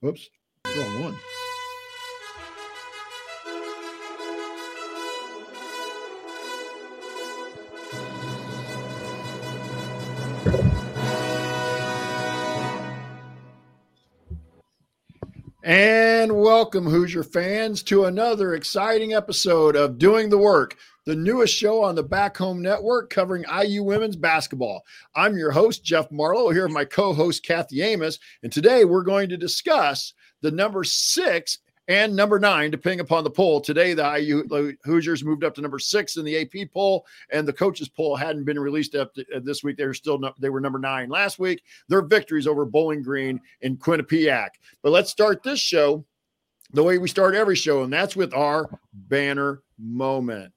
Whoops, wrong one. And welcome, Hoosier fans, to another exciting episode of Doing the Work, the newest show on the Back Home Network covering IU women's basketball. I'm your host, Jeff Marlowe, here with my co host, Kathy Amos. And today we're going to discuss the number six and number nine, depending upon the poll. Today, the IU Hoosiers moved up to number six in the AP poll, and the coaches poll hadn't been released up to, uh, this week. They were still no, they were number nine last week. Their victories over Bowling Green and Quinnipiac. But let's start this show the way we start every show, and that's with our banner moment.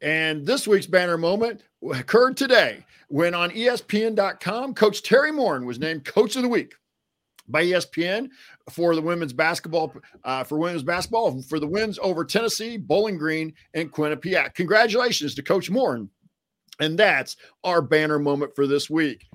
And this week's banner moment occurred today when on ESPN.com, Coach Teri Moren was named Coach of the Week by ESPN for the women's basketball uh, for women's basketball for the wins over Tennessee, Bowling Green, and Quinnipiac. Congratulations to Coach Moren. And that's our banner moment for this week.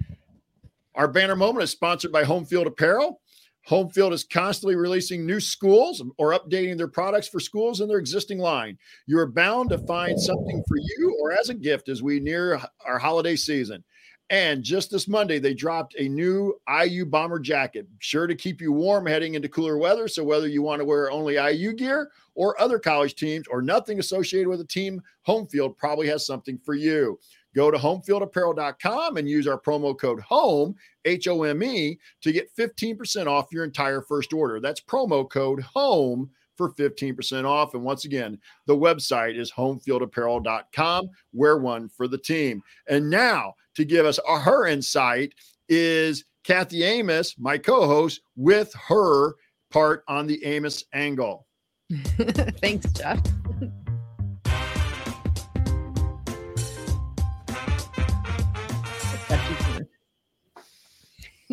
Our banner moment is sponsored by Home Field Apparel. Home Field is constantly releasing new schools or updating their products for schools in their existing line. You are bound to find something for you or as a gift as we near our holiday season. And just this Monday, they dropped a new IU bomber jacket, sure to keep you warm heading into cooler weather. So, whether you want to wear only IU gear or other college teams or nothing associated with a team, Home Field probably has something for you. Go to homefieldapparel.com and use our promo code HOME, H O M E, to get 15% off your entire first order. That's promo code HOME for 15% off. And once again, the website is homefieldapparel.com. Wear one for the team. And now to give us her insight is Kathy Amos, my co host, with her part on the Amos angle. Thanks, Jeff.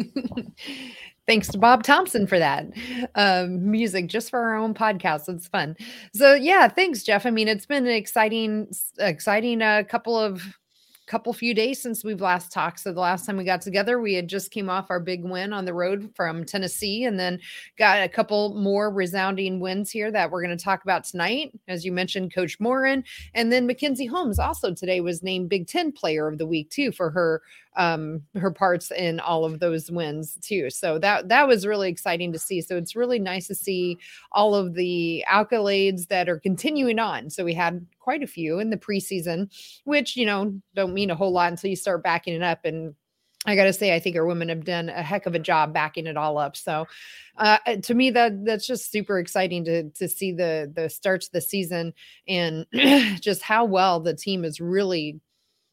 Thanks to Bob Thompson for that um, music just for our own podcast. It's fun. So yeah, thanks, Jeff. I mean, it's been an exciting, exciting uh, couple of couple few days since we've last talked. So the last time we got together, we had just came off our big win on the road from Tennessee and then got a couple more resounding wins here that we're going to talk about tonight. As you mentioned, Coach Moren and then Mackenzie Holmes also today was named Big 10 player of the week too for her um her parts in all of those wins too. So that that was really exciting to see. So it's really nice to see all of the accolades that are continuing on. So we had quite a few in the preseason, which, you know, don't mean a whole lot until you start backing it up. And I got to say, I think our women have done a heck of a job backing it all up. So, uh, to me, that that's just super exciting to to see the the starts of the season and just how well the team is really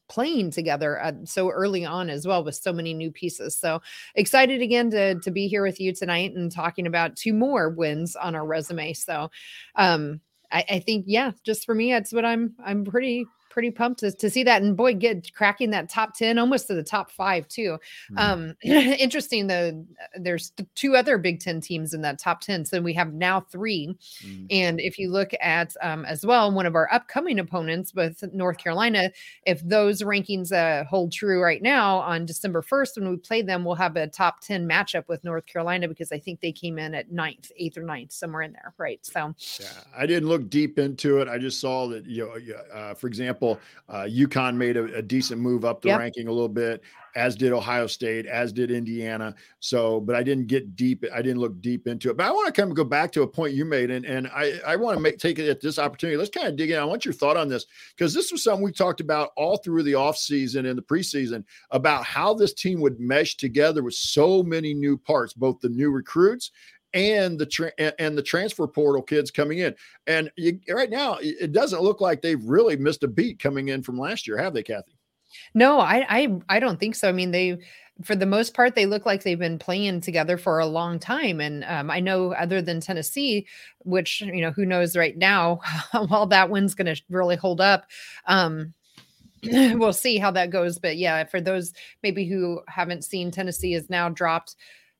playing together uh, so early on as well with so many new pieces. So excited again to to be here with you tonight and talking about two more wins on our resume. So, um, I, I think yeah, just for me, that's what I'm I'm pretty pretty pumped to, to see that. And boy, get cracking that top 10, almost to the top five, too. Mm-hmm. Um, interesting. though, there's two other Big Ten teams in that top 10. So we have now 3 mm-hmm. And if you look at um, as well, one of our upcoming opponents with North Carolina, if those rankings uh, hold true right now on December 1st, when we play them, we'll have a top 10 matchup with North Carolina because I think they came in at ninth, eighth or ninth, somewhere in there. Right. So yeah, I didn't look deep into it. I just saw that, you know, uh, for example, example, uh, UConn made a, a, decent move up the yep. ranking a little bit, as did Ohio State, as did Indiana. So, but I didn't get deep. I didn't look deep into it. But I want to kind of go back to a point you made, and and I I want to make take it at this opportunity. Let's kind of dig in. I want your thought on this because this was something we talked about all through the offseason and the preseason about how this team would mesh together with so many new parts, both the new recruits and the tra- and the transfer portal kids coming in. And you, right now, it doesn't look like they've really missed a beat coming in from last year, have they, Kathy? No, I I I don't think so. I mean, they for the most part they look like they've been playing together for a long time and um, i know other than tennessee which you know who knows right now while that one's going to really hold up um, we'll see how that goes but yeah for those maybe who haven't seen tennessee has now dropped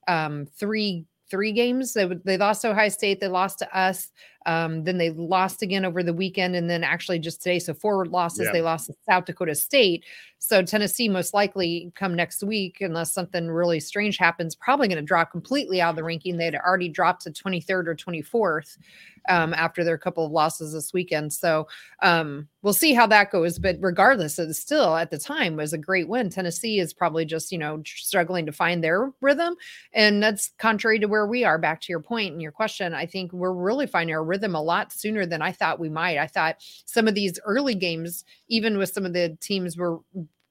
um, three three games. They, they lost to Ohio State. They lost to us. Um, then they lost again over the weekend, and then actually just today. So forward losses. Yeah. They lost to South Dakota State. So Tennessee most likely come next week, unless something really strange happens, probably going to drop completely out of the ranking. They'd already dropped to 23rd or 24th um, after their couple of losses this weekend. So um, we'll see how that goes. But regardless, it still at the time was a great win. Tennessee is probably just you know struggling to find their rhythm, and that's contrary to where we are. Back to your point and your question, I think we're really finding our rhythm a lot sooner than I thought we might. I thought some of these early games, even with some of the teams were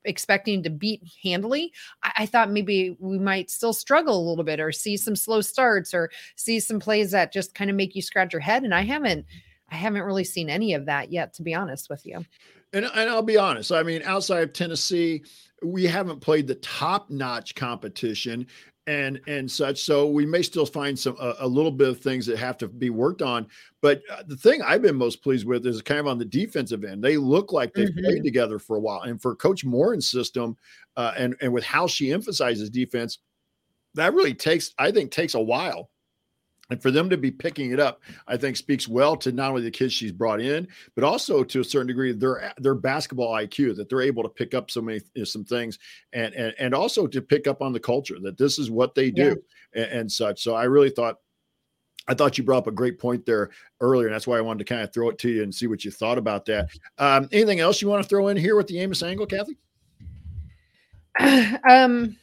expecting to beat handily, I, I, thought maybe we might still struggle a little bit or see some slow starts or see some plays that just kind of make you scratch your head. And I haven't, I haven't really seen any of that yet, to be honest with you. And, and I'll be honest. I mean, outside of Tennessee, we haven't played the top notch competition and and such. So we may still find some a, a, little bit of things that have to be worked on. But uh, the thing i've been most pleased with is kind of on the defensive end. They look like they've mm-hmm. played together for a while. And for coach Moren's system uh, and and with how she emphasizes defense that really takes i think takes a while and for them to be picking it up, I think speaks well to not only the kids she's brought in, but also to a certain degree their their basketball IQ that they're able to pick up so many some things, and and and also to pick up on the culture that this is what they do yeah. and, and such. So I really thought I thought you brought up a great point there earlier, and that's why I wanted to kind of throw it to you and see what you thought about that. Um, anything else you want to throw in here with the Amos angle, Kathy? um,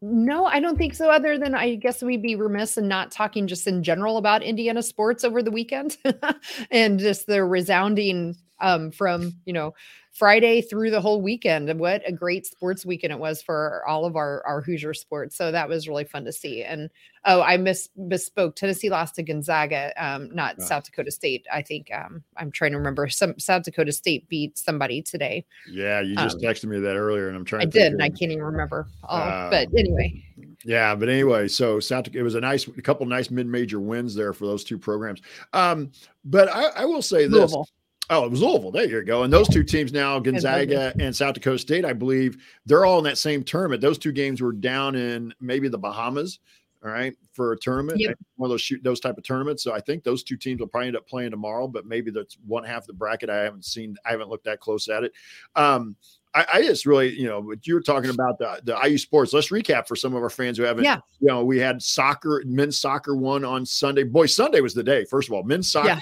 no, I don't think so. Other than I guess we'd be remiss in not talking just in general about Indiana sports over the weekend and just the resounding um, from you know Friday through the whole weekend. And what a great sports weekend it was for all of our our Hoosier sports. So that was really fun to see. And oh, I miss misspoke. Tennessee lost to Gonzaga, um, not South Dakota State. I think um, I'm trying to remember. Some South Dakota State beat somebody today. Yeah, you just um, texted me that earlier, and I'm trying. I did, and I can't even remember. Uh, but anyway. Yeah, but anyway, so South it was a nice, a couple nice mid-major wins there for those two programs. Um, but I, I will say this. Louisville. Oh, it was Louisville. There you go. And those two teams now, Gonzaga and South Dakota State, I believe, they're all in that same tournament. Those two games were down in maybe the Bahamas, all right, for a tournament, yep. one of those shoot those type of tournaments. So I think those two teams will probably end up playing tomorrow, but maybe that's one half of the bracket. I haven't seen, I haven't looked that close at it. Um, I, I, just really, you know, what you were talking about the, the IU sports. Let's recap for some of our fans who haven't. Yeah. You know, we had soccer, men's soccer one on Sunday. Boy, Sunday was the day. First of all, men's soccer. Yeah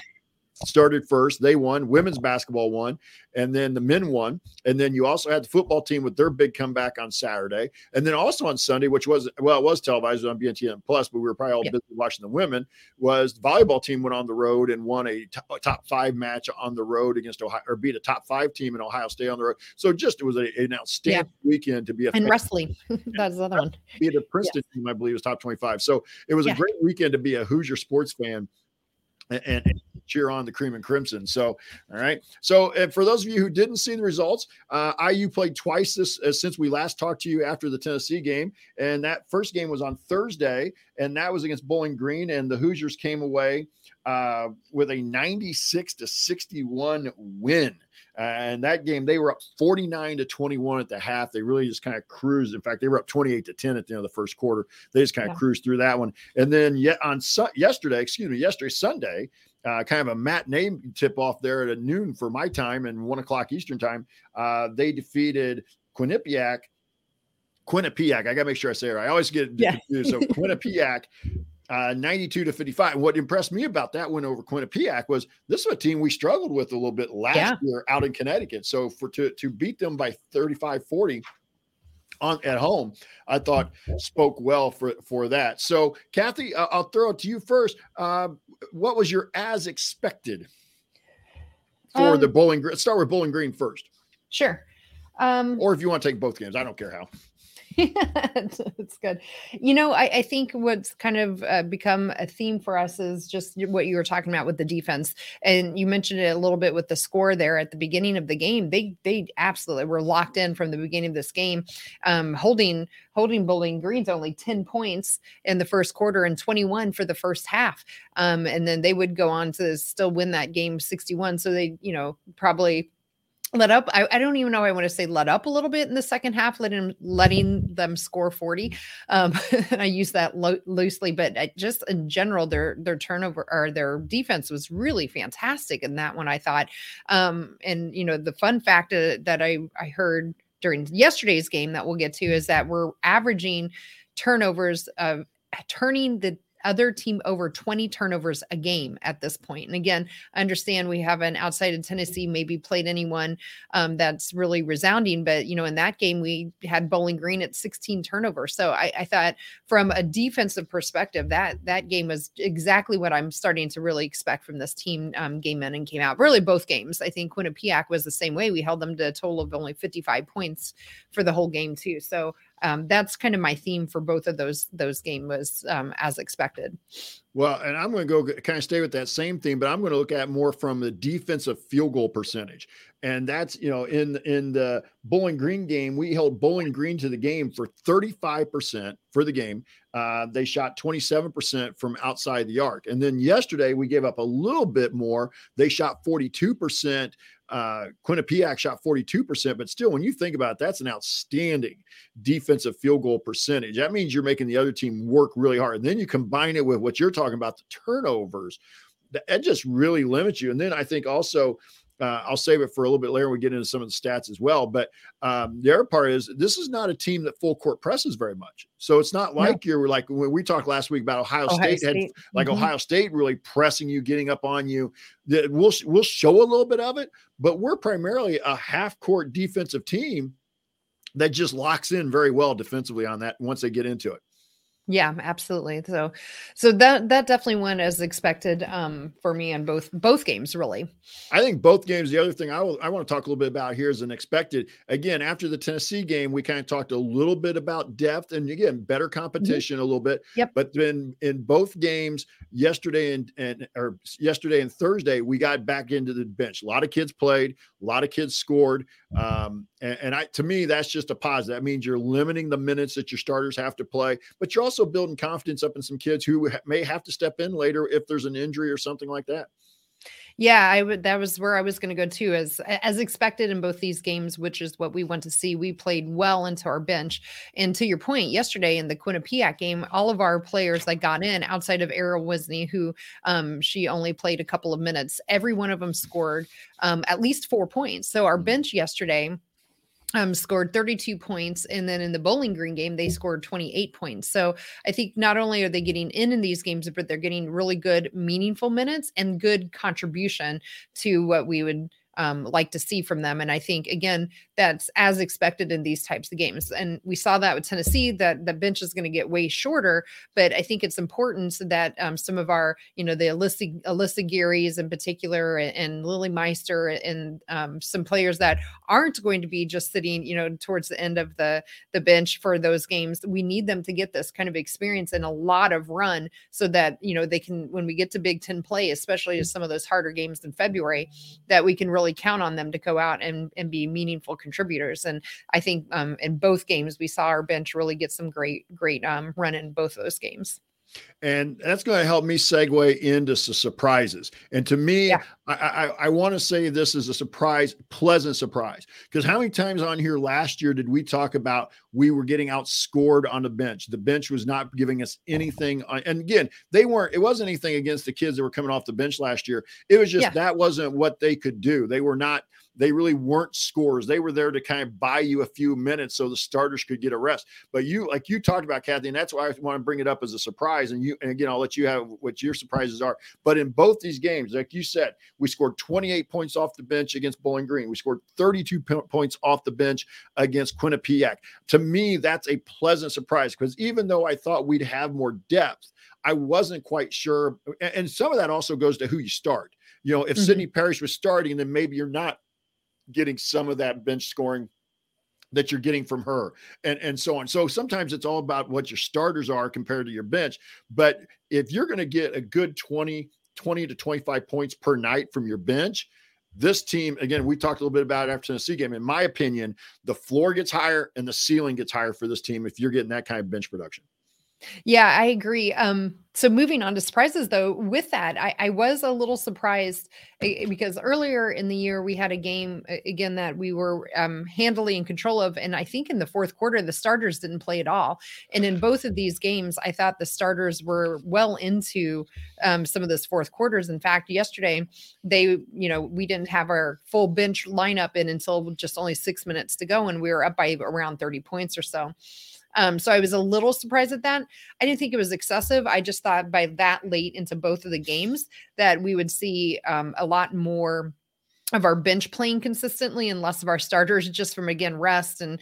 started first. They won. Women's basketball won, and then the men won. And then you also had the football team with their big comeback on Saturday, and then also on Sunday, which was well, it was televised on BNTN Plus, but we were probably all busy watching the women. Was the volleyball team went on the road and won a top five match on the road against Ohio, or beat a top five team in Ohio State on the road. So just it was a, an outstanding yeah. weekend to be a and wrestling. That's another one. Be a Princeton yeah. team, I believe, was top twenty five. So it was yeah. a great weekend to be a Hoosier sports fan and, and, cheer on the cream and crimson. So, all right. So, and for those of you who didn't see the results, uh, IU played twice this uh, since we last talked to you after the Tennessee game, and that first game was on Thursday, and that was against Bowling Green, and the Hoosiers came away uh, with a 96 to 61 win. Uh, and that game, they were up 49 to 21 at the half. They really just kind of cruised. In fact, they were up 28 to 10 at the end of the first quarter. They just kind of yeah. cruised through that one. And then yet on su- yesterday, excuse me, yesterday, Sunday, uh, kind of a matinee tip off there at noon for my time and one o'clock Eastern time. Uh, they defeated Quinnipiac. Quinnipiac. I got to make sure I say it right. I always get yeah. confused. So Quinnipiac uh, 92 to 55. What impressed me about that win over Quinnipiac was this is a team we struggled with a little bit last yeah. year out in Connecticut. So for to, to beat them by 35 40 on at home, I thought spoke well for, for that. So Kathy, uh, I'll throw it to you first. Uh, what was your as expected for um, the Bowling Green? Start with Bowling Green first. Sure. Um, or if you want to take both games, I don't care how. it's good. You know, I, I think what's kind of uh, become a theme for us is just what you were talking about with the defense, and you mentioned it a little bit with the score there at the beginning of the game. They they absolutely were locked in from the beginning of this game, um, holding holding Bowling Green's only ten points in the first quarter and twenty one for the first half, um, and then they would go on to still win that game sixty one. So they, you know, probably let up. I, I, don't even know. I want to say let up a little bit in the second half, letting letting them score forty. Um, I use that lo- loosely, but I, just in general, their their turnover or their defense was really fantastic in that one. I thought, um, and you know, the fun fact uh, that I I heard during yesterday's game that we'll get to is that we're averaging turnovers of turning the other team over 20 turnovers a game at this point. And again, I understand we haven't outside of Tennessee maybe played anyone um, that's really resounding, but you know, in that game we had Bowling Green at 16 turnovers. So I, I thought from a defensive perspective, that that game was exactly what I'm starting to really expect from this team. Um, game in and came out. Really, both games. I think Quinnipiac was the same way. We held them to a total of only 55 points for the whole game too. So um, that's kind of my theme for both of those those games was um, as expected. Well, and I'm going to go kind of stay with that same theme, but I'm going to look at more from the defensive field goal percentage, and that's you know in in the Bowling Green game we held Bowling Green to the game for 35 percent for the game. Uh, they shot 27 percent from outside the arc, and then yesterday we gave up a little bit more. They shot 42 percent uh, Quinnipiac shot 42%, but still, when you think about it, that's an outstanding defensive field goal percentage. That means you're making the other team work really hard. And then you combine it with what you're talking about the turnovers, that just really limits you. And then I think also uh, I'll save it for a little bit later. We get into some of the stats as well. But um, the other part is this is not a team that full court presses very much. So it's not like no. you're like when we talked last week about Ohio, Ohio State, State, had like mm-hmm. Ohio State really pressing you, getting up on you. That we'll we'll show a little bit of it, but we're primarily a half court defensive team that just locks in very well defensively on that once they get into it. Yeah, absolutely. So, so that that definitely went as expected um, for me on both both games. Really, I think both games. The other thing I will I want to talk a little bit about here is an expected. Again, after the Tennessee game, we kind of talked a little bit about depth and again better mm-hmm. competition mm-hmm. a little bit. Yep. But then in both games, yesterday and and or yesterday and Thursday, we got back into the bench. A lot of kids played. A lot of kids scored. Um, and, and I to me, that's just a positive. That means you're limiting the minutes that your starters have to play, but you're also building confidence up in some kids who may have to step in later if there's an injury or something like that. Yeah, I would. That was where I was going to go too, as as expected in both these games, which is what we want to see. We played well into our bench, and to your point, yesterday in the Quinnipiac game, all of our players that got in outside of Arielle Wisne, who um, she only played a couple of minutes, every one of them scored um, at least four points. So our mm. bench yesterday um, scored 32 points. And then in the Bowling Green game, they scored 28 points. So I think not only are they getting in in these games, but they're getting really good, meaningful minutes and good contribution to what we would um, like to see from them. And I think again, that's as expected in these types of games. And we saw that with Tennessee that the bench is going to get way shorter. But I think it's important that um, some of our, you know, the Alyssa Alyssa Gearys in particular, and, and Lilly Meister, and um, some players that aren't going to be just sitting, you know, towards the end of the the bench for those games. We need them to get this kind of experience and a lot of run so that you know they can when we get to Big Ten play, especially some of those harder games in February, that we can really really count on them to go out and, and be meaningful contributors. And I think um, in both games, we saw our bench really get some great, great um, run in both those games. And that's going to help me segue into some surprises. And to me, yeah. I, I, I want to say this is a surprise, pleasant surprise. Because how many times on here last year did we talk about we were getting outscored on the bench? The bench was not giving us anything. On, and again, they weren't, it wasn't anything against the kids that were coming off the bench last year. It was just yeah. that wasn't what they could do. They were not they really weren't scores. They were there to kind of buy you a few minutes so the starters could get a rest. But you, like you talked about, Kathy, and that's why I want to bring it up as a surprise. And you, and again, I'll let you have what your surprises are. But in both these games, like you said, we scored 28 points off the bench against Bowling Green. We scored 32 points off the bench against Quinnipiac. To me, that's a pleasant surprise because even though I thought we'd have more depth, I wasn't quite sure. And some of that also goes to who you start. You know, if mm-hmm. Sydney Parrish was starting, then maybe you're not getting some of that bench scoring that you're getting from her and and so on. So sometimes it's all about what your starters are compared to your bench, but if you're going to get a good 20 20 to 25 points per night from your bench, this team again we talked a little bit about after Tennessee game in my opinion, the floor gets higher and the ceiling gets higher for this team if you're getting that kind of bench production. Yeah, I agree. Um, so moving on to surprises though, with that, I, I was a little surprised eh, because earlier in the year we had a game again that we were um, handily in control of, and I think in the fourth quarter the starters didn't play at all. And in both of these games, I thought the starters were well into um, some of those fourth quarters. In fact, yesterday they, you know, we didn't have our full bench lineup in until just only six minutes to go, and we were up by around thirty points or so. Um, so I was a little surprised at that. I didn't think it was excessive. I just thought by that late into both of the games that we would see um, a lot more of our bench playing consistently and less of our starters just from again rest and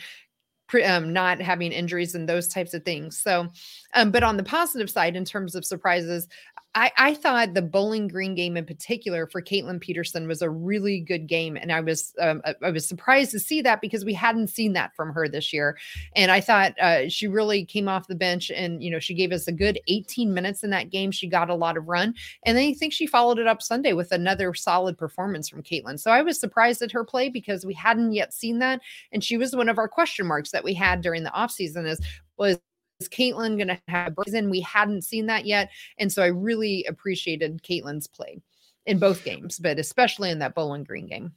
um, not having injuries and those types of things. So, um, but on the positive side, in terms of surprises, I, I thought the Bowling Green game in particular for Kaitlin Peterson was a really good game, and I was um, I was surprised to see that because we hadn't seen that from her this year, and I thought uh, she really came off the bench and you know she gave us a good 18 minutes in that game. She got a lot of run, and then I think she followed it up Sunday with another solid performance from Kaitlin. So I was surprised at her play because we hadn't yet seen that, and she was one of our question marks that we had during the offseason is was is Kaitlin going to have season? We hadn't seen that yet. And so I really appreciated Kaitlin's play in both games, but especially in that Bowling Green game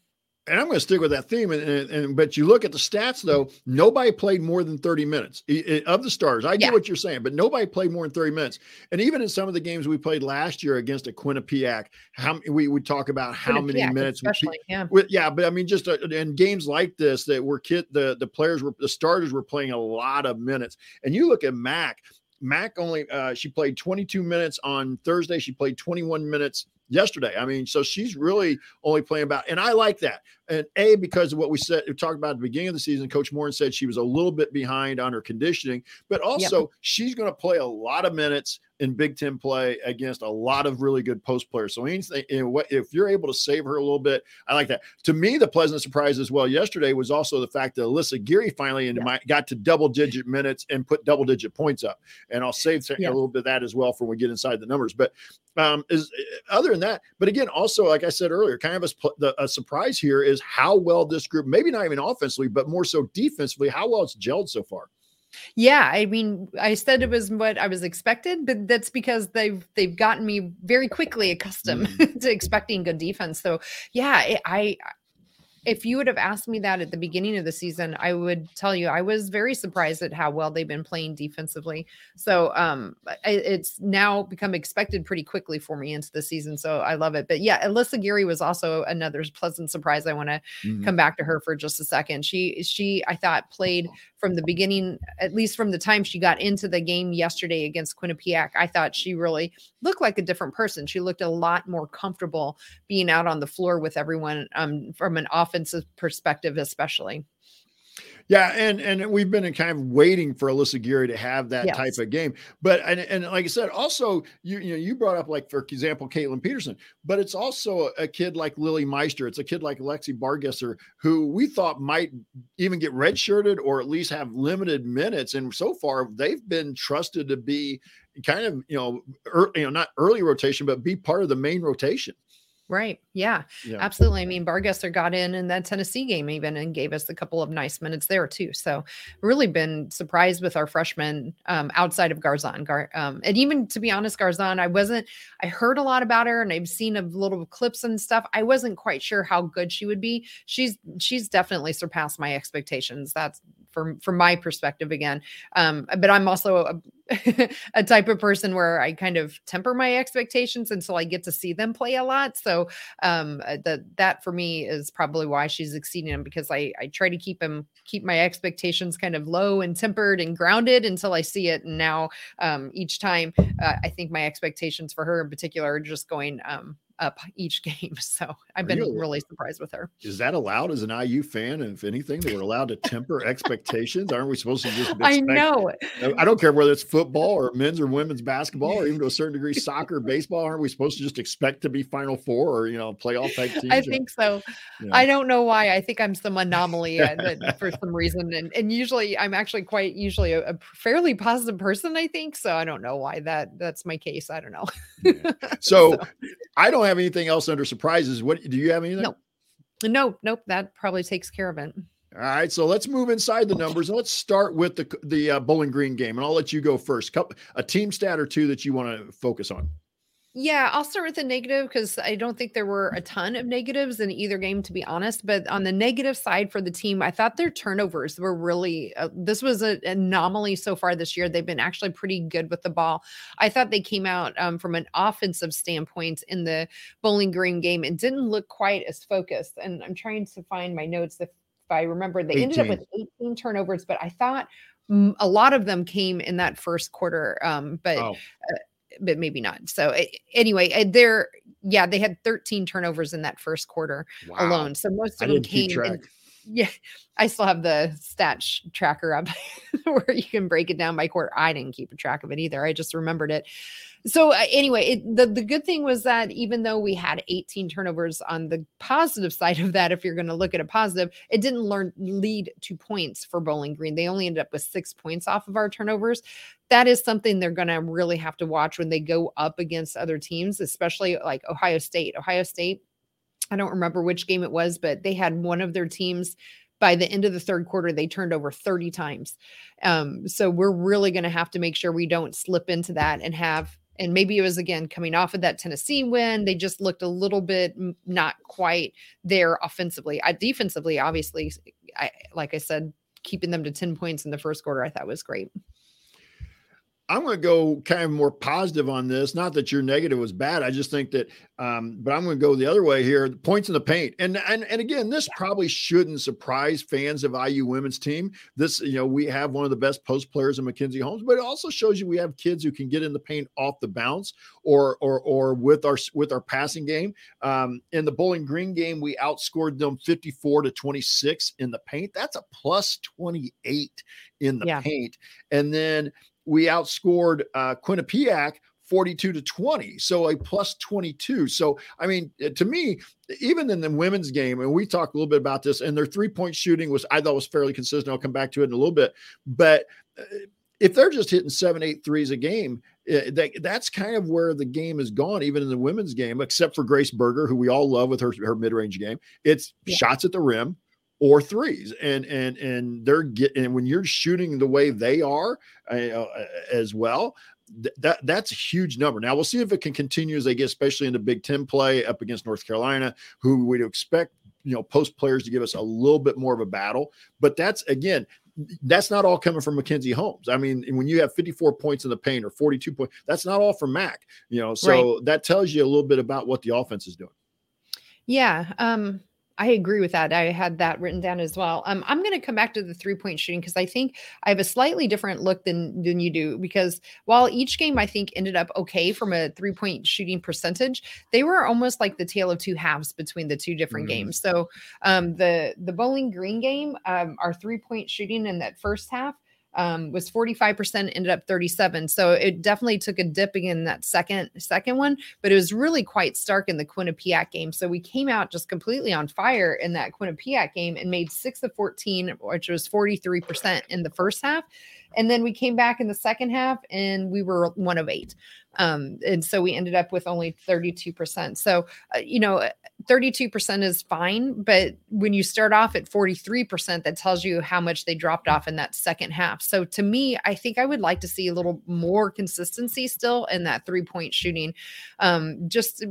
and I'm going to stick with that theme. And, and, and, but you look at the stats though, nobody played more than 30 minutes of the stars. I get what you're saying, but nobody played more than 30 minutes. And even in some of the games we played last year against a Quinnipiac, how we would talk about how many minutes, especially, yeah, yeah. But I mean, just uh, in games like this that were kit the the players were the starters were playing a lot of minutes. And you look at Mac. Mac only uh, she played 22 minutes on Thursday. She played 21 minutes yesterday. I mean, so she's really only playing about, and I like that. And A, because of what we said, we talked about at the beginning of the season, Coach Moore said she was a little bit behind on her conditioning, but also yep. she's going to play a lot of minutes in Big Ten play against a lot of really good post players. So anything, if you're able to save her a little bit, I like that. To me, the pleasant surprise as well yesterday was also the fact that Alyssa Geary finally yeah. my, got to double digit minutes and put double digit points up. And I'll save yeah. a little bit of that as well for when we get inside the numbers. But um, is other than that, but again, also like I said earlier, kind of a, the, a surprise here is how well this group, maybe not even offensively, but more so defensively, how well it's gelled so far. Yeah, I mean, I said it was what I was expected, but that's because they've they've gotten me very quickly accustomed mm. to expecting good defense. So, yeah, I if you would have asked me that at the beginning of the season, I would tell you I was very surprised at how well they've been playing defensively. So um, it's now become expected pretty quickly for me into the season. So I love it. But yeah, Alyssa Geary was also another pleasant surprise. I want to mm-hmm. come back to her for just a second. She she I thought played from the beginning, at least from the time she got into the game yesterday against Quinnipiac. I thought she really looked like a different person. She looked a lot more comfortable being out on the floor with everyone um, from an offensive perspective, especially. Yeah, and and we've been kind of waiting for Alyssa Geary to have that yes. type of game. But and, and like I said, also you you know you brought up like for example Kaitlin Peterson, but it's also a, kid like Lilly Meister. It's a kid like Alexi Bargesser who we thought might even get redshirted or at least have limited minutes. And so far they've been trusted to be kind of you know early, you know not early rotation, but be part of the main rotation. Right. Yeah, yeah, absolutely. I mean, Bargesser got in in that Tennessee game even and gave us a couple of nice minutes there too. So really been surprised with our freshmen um, outside of Garzon. Gar- um, and even to be honest, Garzon, I wasn't, I heard a lot about her and I've seen a little clips and stuff. I wasn't quite sure how good she would be. She's, she's definitely surpassed my expectations. That's from, from my perspective again. Um, but I'm also a, a type of person where I kind of temper my expectations until I get to see them play a lot. So um uh, that that for me is probably why she's exceeding him because I I try to keep him keep my expectations kind of low and tempered and grounded until I see it. And now um each time uh, I think my expectations for her in particular are just going um up each game. So I've been really? really surprised with her. Is that allowed as an IU fan? And if anything, they were allowed to temper expectations. Aren't we supposed to just? Expect, I know. I don't care whether it's football or men's or women's basketball, or even to a certain degree soccer, baseball. Aren't we supposed to just expect to be Final Four or you know playoff type teams? I think so. Yeah. I don't know why. I think I'm some anomaly uh, for some reason, and and usually I'm actually quite usually a, a, fairly positive person. I think so. I don't know why that that's my case. I don't know. yeah. so, so I don't have anything else under surprises. What do you have anything? No, no, nope. That probably takes care of it. All right, so let's move inside the numbers. Let's start with the the uh, Bowling Green game, and I'll let you go first. A team stat or two that you want to focus on. Yeah, I'll start with the negative because I don't think there were a ton of negatives in either game, to be honest. But on the negative side for the team, I thought their turnovers were really, uh, this was an anomaly so far this year. They've been actually pretty good with the ball. I thought they came out um, from an offensive standpoint in the Bowling Green game and didn't look quite as focused. And I'm trying to find my notes if, if I remember, they 18. ended up with 18 turnovers, but I thought a lot of them came in that first quarter. Um, but oh. uh, but maybe not. So anyway, eh, they're yeah, they had 13 turnovers in that first quarter wow. alone. So most of them came. In, yeah, I still have the stat tracker up where you can break it down by quarter. I didn't keep a track of it either. I just remembered it so uh, anyway, it, the the good thing was that even though we had 18 turnovers on the positive side of that, if you're going to look at a positive, it didn't learn lead to points for Bowling Green. They only ended up with six points off of our turnovers. That is something they're going to really have to watch when they go up against other teams, especially like Ohio State. Ohio State, I don't remember which game it was, but they had one of their teams by the end of the third quarter, they turned over 30 times. Um, so we're really going to have to make sure we don't slip into that and have and maybe it was again coming off of that Tennessee win. They just looked a little bit not quite there offensively. I defensively, obviously, I like I said, keeping them to 10 points in the first quarter, I thought was great. I'm going to go kind of more positive on this. Not that your negative was bad. I just think that, um, but I'm going to go the other way here. The Points in the paint, and and and again, this probably shouldn't surprise fans of IU women's team. This, you know, we have one of the best post players in Mackenzie Holmes, but it also shows you we have kids who can get in the paint off the bounce or or or with our with our passing game. Um, in the Bowling Green game, we outscored them 54 to 26 in the paint. That's a plus 28 in the yeah. paint, and then we outscored uh, Quinnipiac 42 to 20 so a plus 22 so i mean uh, to me even in the women's game and we talked a little bit about this and their three point shooting was i thought was fairly consistent. I'll come back to it in a little bit. But uh, if they're just hitting seven eight threes a game uh, that, that's kind of where the game has gone even in the women's game except for grace berger who we all love with her, her mid-range game. It's yeah. shots at the rim or threes and and and they're getting and when you're shooting the way they are uh, uh, as well th- that that's a huge number now we'll see if it can continue as they get especially in the big 10 play up against north carolina who we'd expect you know post players to give us a little bit more of a battle but that's again that's not all coming from Mackenzie Holmes. I mean, when you have 54 points in the paint or 42 points, that's not all from Mac, you know. So right. that tells you a little bit about what the offense is doing. Yeah. Um, I agree with that. I had that written down as well. Um, I'm going to come back to the three point shooting because I think I have a slightly different look than than you do. Because while each game I think ended up okay from a three point shooting percentage, they were almost like the tale of two halves between the two different mm. games. So um, the the Bowling Green game, um, our three point shooting in that first half um, was 45%, ended up 37. So it definitely took a dip again in that second second one, but it was really quite stark in the Quinnipiac game. So we came out just completely on fire in that Quinnipiac game and made six of 14, which was 43% in the first half. And then we came back in the second half and we were one of eight. Um, and so we ended up with only 32%. So, uh, you know, 32% is fine, but when you start off at 43%, that tells you how much they dropped off in that second half. So to me, I think I would like to see a little more consistency still in that three point shooting. Um, just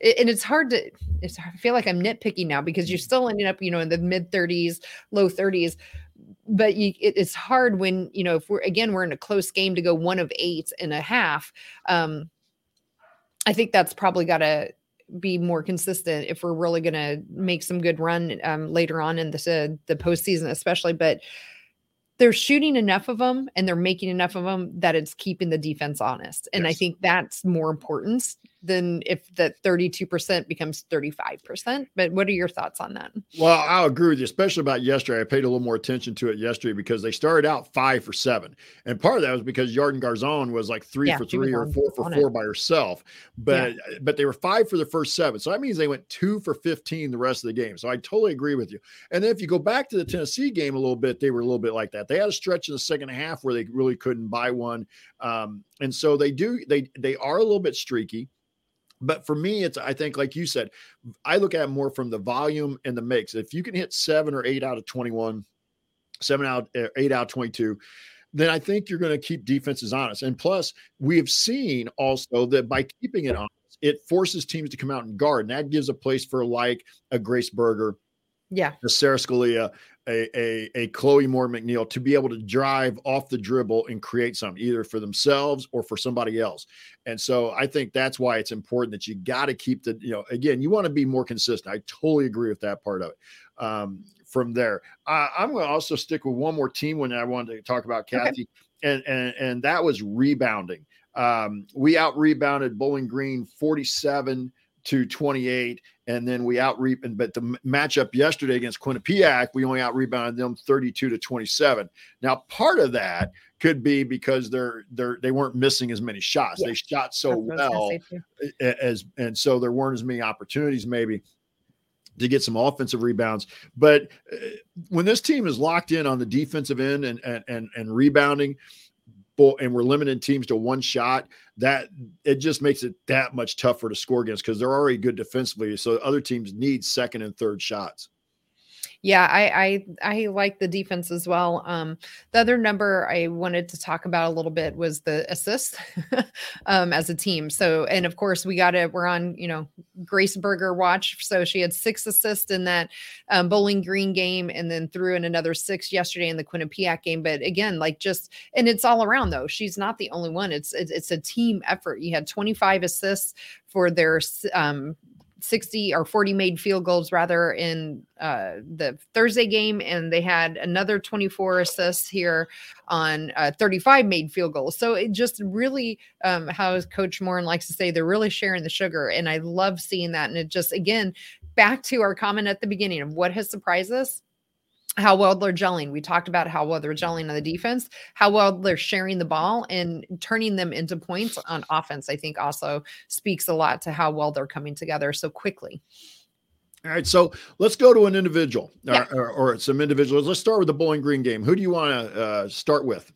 and it's hard to it's i feel like i'm nitpicking now because you're still ending up you know in the mid 30s low 30s but you, it, it's hard when you know if we're again we're in a close game to go one of eight and a half. Um, I think that's probably got to be more consistent if we're really going to make some good run um, later on in the uh, the postseason, especially. But they're shooting enough of them and they're making enough of them that it's keeping the defense honest. And yes. I think that's more important than if that 32% becomes 35%. But what are your thoughts on that? Well, I'll agree with you, especially about yesterday. I paid a little more attention to it yesterday because they started out five for seven. And part of that was because Yarden Garzon was like three yeah, for three or four for four it. by herself. But yeah. but they were five for the first seven. So that means they went two for 15 the rest of the game. So I totally agree with you. And then if you go back to the Tennessee game a little bit, they were a little bit like that. They had a stretch in the second half where they really couldn't buy one. Um, and so they do they they are a little bit streaky But for me, it's I think like you said, I look at more from the volume and the mix. If you can hit seven or eight out of 21, seven out, uh, eight out of 22, then I think you're going to keep defenses honest. And plus, we have seen also that by keeping it honest, it forces teams to come out and guard. And that gives a place for like a Grace Berger, yeah, a Sara Scalia, a, a, a Chloe Moore McNeil to be able to drive off the dribble and create something either for themselves or for somebody else. And so I think that's why it's important that you got to keep the, you know, again, you want to be more consistent. I totally agree with that part of it. Um, from there, uh, I'm going to also stick with one more team when I wanted to talk about Kathy, okay. and, and and that was rebounding. Um, we out rebounded Bowling Green 47 to 28. And then we out rebounded, but the matchup yesterday against Quinnipiac, we only out rebounded them 32 to 27. Now, part of that could be because they're they're they weren't missing as many shots. Yeah. They shot so well as and so there weren't as many opportunities maybe to get some offensive rebounds. But uh, when this team is locked in on the defensive end and and and, and rebounding, and we're limiting teams to one shot, that it just makes it that much tougher to score against because they're already good defensively. So other teams need second and third shots. Yeah, I, I I like the defense as well. Um, the other number I wanted to talk about a little bit was the assists um, as a team. So, and of course, we got it. We're on you know Grace Berger watch. So she had six assists in that um, Bowling Green game, and then threw in another six yesterday in the Quinnipiac game. But again, like just and it's all around though. She's not the only one. It's it's, it's a team effort. You had 25 assists for their um, 60 or 40 made field goals rather in uh, the Thursday game, and they had another 24 assists here on uh, 35 made field goals. So it just really, um, how Coach Moore likes to say, they're really sharing the sugar, and I love seeing that. And it just again back to our comment at the beginning of what has surprised us how well they're gelling. We talked about how well they're gelling on the defense, how well they're sharing the ball and turning them into points on offense. I think also speaks a lot to how well they're coming together so quickly. All right, so let's go to an individual yeah. or, or, or, some individuals. Let's start with the Bowling Green game. Who do you want to uh, start with?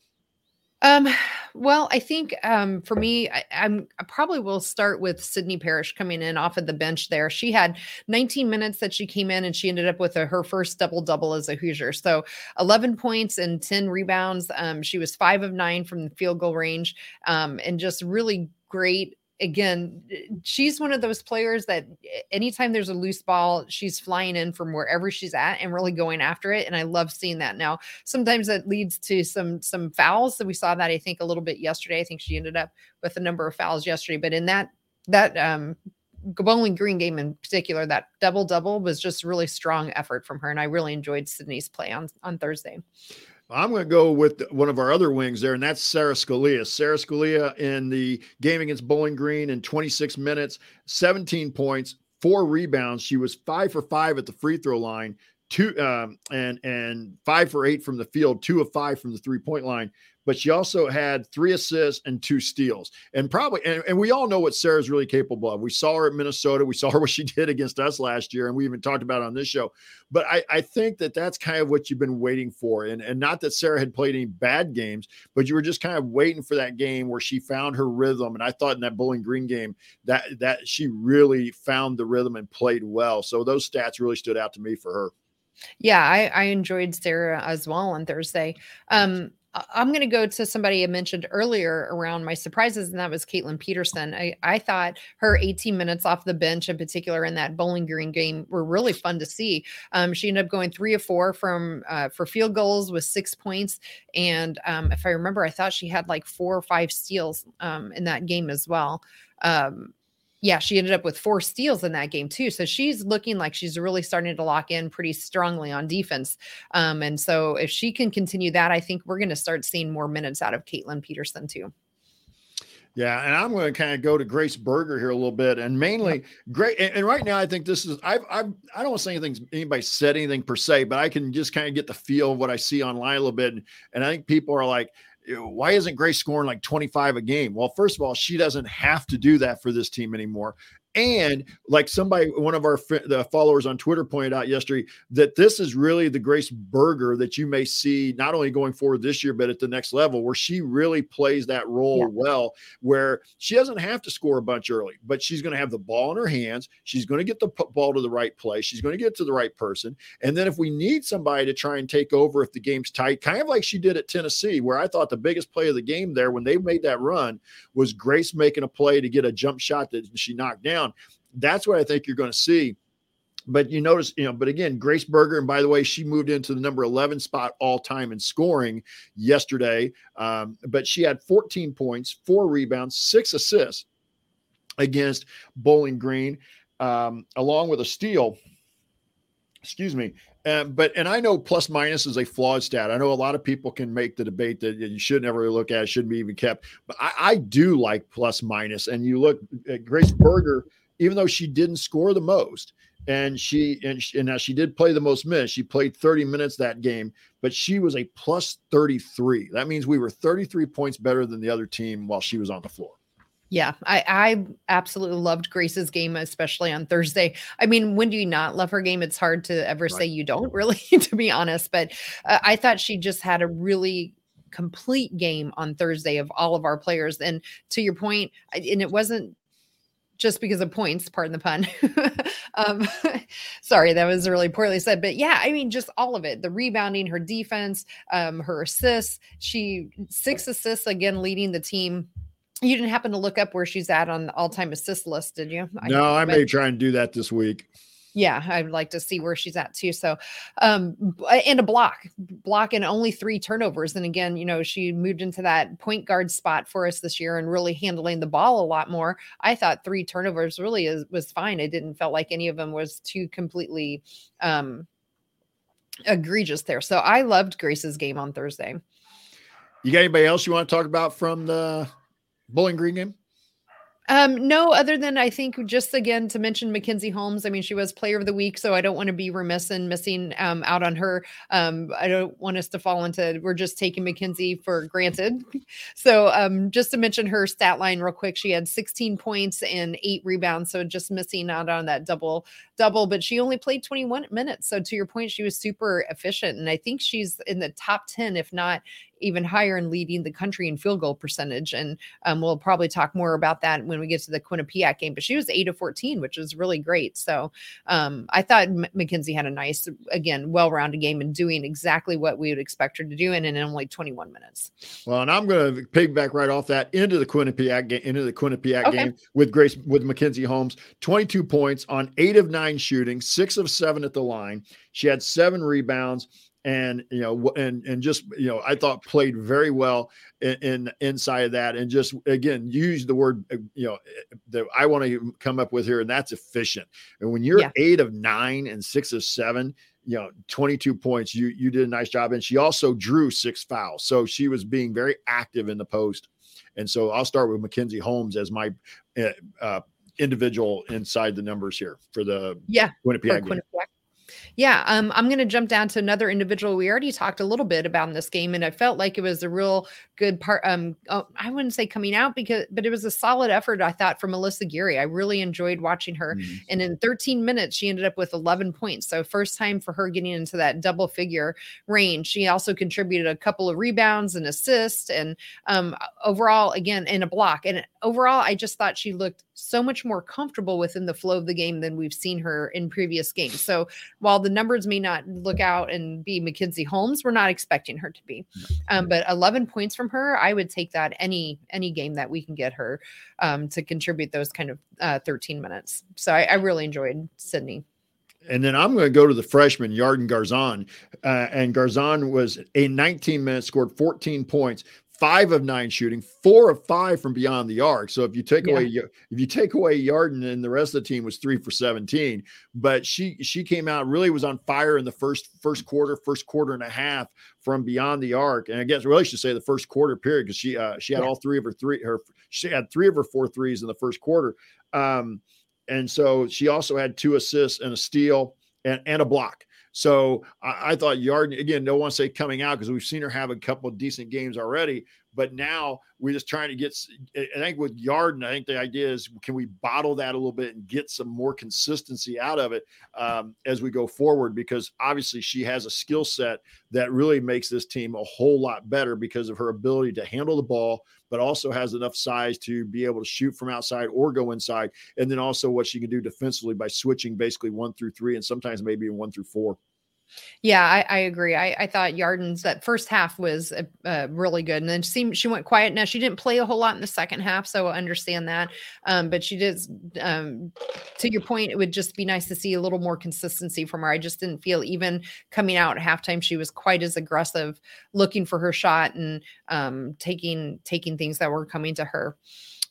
Um, well, I think um, for me, I, am probably will start with Sydney Parrish coming in off of the bench there. She had 19 minutes that she came in and she ended up with a, her first double double as a Hoosier. So 11 points and 10 rebounds. Um, she was five of nine from the field goal range um, and just really great again, she's one of those players that anytime there's a loose ball, she's flying in from wherever she's at and really going after it. And I love seeing that. Now, sometimes that leads to some some fouls. So we saw that I think a little bit yesterday. I think she ended up with a number of fouls yesterday, but in that that um Bowling Green game in particular, that double double was just really strong effort from her, and I really enjoyed Sydney's play on on Thursday. I'm going to go with one of our other wings there, and that's Sara Scalia. Sara Scalia in the game against Bowling Green in 26 minutes, 17 points, four rebounds. She was five for five at the free throw line, two um, and and five for eight from the field, two of five from the three point line but she also had three assists and two steals. And probably, and, and, we all know what Sara's really capable of. We saw her at Minnesota. We saw her what she did against us last year, and we even talked about on this show. But I, I think that that's kind of what you've been waiting for. And, and not that Sara had played any bad games, but you were just kind of waiting for that game where she found her rhythm. And I thought in that Bowling Green game that that she really found the rhythm and played well. So those stats really stood out to me for her. Yeah, I, I enjoyed Sara as well on Thursday. Um, I'm going to go to somebody I mentioned earlier around my surprises, and that was Kaitlin Peterson. I, I thought her 18 minutes off the bench, in particular in that Bowling Green game, were really fun to see. Um, she ended up going three of four from uh, for field goals with six points, and um, if I remember, I thought she had like four or five steals um, in that game as well. Um, yeah, she ended up with four steals in that game too. So she's looking like she's really starting to lock in pretty strongly on defense. Um, and so if she can continue that, I think we're going to start seeing more minutes out of Kaitlin Peterson too. Yeah, and I'm going to kind of go to Grace Berger here a little bit, and mainly great. And, and, right now, I think this is I've, I've I don't want to say anything anybody said anything per se, but I can just kind of get the feel of what I see online a little bit, and I think people are like, Eh, why isn't Grace scoring like 25 a game? Well, first of all, she doesn't have to do that for this team anymore. And like somebody, one of our the followers on Twitter pointed out yesterday, that this is really the Grace Berger that you may see not only going forward this year, but at the next level, where she really plays that role yeah. well, where she doesn't have to score a bunch early, but she's going to have the ball in her hands. She's going to get the ball to the right place. She's going to get to the right person. And then if we need somebody to try and take over if the game's tight, kind of like she did at Tennessee, where I thought the biggest play of the game there when they made that run was Grace making a play to get a jump shot that she knocked down That's what I think you're going to see. But you notice, you know, but again, Grace Berger, and by the way, she moved into the number 11 spot all time in scoring yesterday. Um, but she had 14 points, four rebounds, six assists against Bowling Green, um, along with a steal. Excuse me. Uh, but and I know plus minus is a flawed stat. I know a lot of people can make the debate that you should never look at, shouldn't be even kept. But I, I do like plus minus. And you look at Grace Berger, even though she didn't score the most, and she and, she, and now she did play the most minutes. She played 30 minutes that game, but she was a plus 33. That means we were 33 points better than the other team while she was on the floor. Yeah, I, I absolutely loved Grace's game, especially on Thursday. I mean, when do you not love her game? It's hard to ever right. say you don't, really, to be honest. But uh, I thought she just had a really complete game on Thursday of all of our players. And to your point, and it wasn't just because of points, pardon the pun. um, sorry, that was really poorly said. But yeah, I mean, just all of it the rebounding, her defense, um, her assists. She six assists again, leading the team you didn't happen to look up where she's at on the all-time assist list, did you? No, I, I may try and do that this week. Yeah, I'd like to see where she's at too. So, um, and a block, block, and only three turnovers. And again, you know, she moved into that point guard spot for us this year and really handling the ball a lot more. I thought three turnovers really is, was fine. It didn't felt like any of them was too completely um, egregious there. So I loved Grace's game on Thursday. You got anybody else you want to talk about from the Bowling Green game? Um, no, other than I think just again to mention Mackenzie Holmes. I mean, she was player of the week, so I don't want to be remiss in missing um, out on her. Um, I don't want us to fall into we're just taking Mackenzie for granted. So um, just to mention her stat line real quick, she had 16 points and eight rebounds, so just missing out on that double double. But she only played 21 minutes, so to your point, she was super efficient, and I think she's in the top 10, if not even higher in leading the country in field goal percentage. And um, we'll probably talk more about that when we get to the Quinnipiac game. But she was eight of 14, which was really great. So um, I thought M- Mackenzie had a nice, again, well rounded game and doing exactly what we would expect her to do in, in only 21 minutes. Well, and I'm going to piggyback right off that into the Quinnipiac game, into the Quinnipiac okay. game with Grace, with Mackenzie Holmes, 22 points on eight of nine shooting, six of seven at the line. She had seven rebounds and you know and and just you know i thought played very well in, in inside of that and just again use the word uh, you know eh, that i want to come up with here and that's efficient and when you're yeah. eight of nine and six of seven you know 22 points you you did a nice job and she also drew six fouls so she was being very active in the post and so i'll start with mackenzie holmes as my uh, uh, individual inside the numbers here for the yeah Quinnipiac, Quinnipiac. Yeah, um, I'm going to jump down to another individual. We already talked a little bit about in this game, and I felt like it was a real good part. Um, oh, I wouldn't say coming out because, but it was a solid effort. I thought from Alyssa Geary. I really enjoyed watching her, mm-hmm. and in 13 minutes, she ended up with 11 points. So first time for her getting into that double figure range. She also contributed a couple of rebounds and assists, and um, overall, again, in a block. And overall, I just thought she looked so much more comfortable within the flow of the game than we've seen her in previous games. So while the numbers may not look out and be Mackenzie Holmes, we're not expecting her to be. Um, but 11 points from her, I would take that any any game that we can get her um, to contribute those kind of uh, 13 minutes. So I, I really enjoyed Sydney. And then I'm going to go to the freshman, Yarden Garzon. Uh, and Garzon was a 19 minutes, scored 14 points, five of nine shooting, four of five from beyond the arc. So if you take yeah. away if you take away Yarden and the rest of the team was three for 17, but she she came out really was on fire in the first first quarter, first quarter and a half from beyond the arc. And I guess really should say the first quarter period because she uh, she had yeah. all three of her three her she had three of her four threes in the first quarter. Um, and so she also had two assists and a steal and, and a block. So I, I thought Yarden again. Want to say coming out because we've seen her have a couple decent games already, But now we're just trying to get. I think with Yarden, I think the idea is can we bottle that a little bit and get some more consistency out of it um, as we go forward? Because obviously she has a skill set that really makes this team a whole lot better because of her ability to handle the ball, but also has enough size to be able to shoot from outside or go inside. And then also what she can do defensively by switching basically one through three and sometimes maybe one through four. Yeah, I, I agree. I, I, thought Yarden's that first half was really good, and then seemed she went quiet. Now she didn't play a whole lot in the second half, so I understand that. Um, but she did. Um, to your point, it would just be nice to see a little more consistency from her. I just didn't feel even coming out at halftime she was quite as aggressive, looking for her shot and um, taking taking things that were coming to her.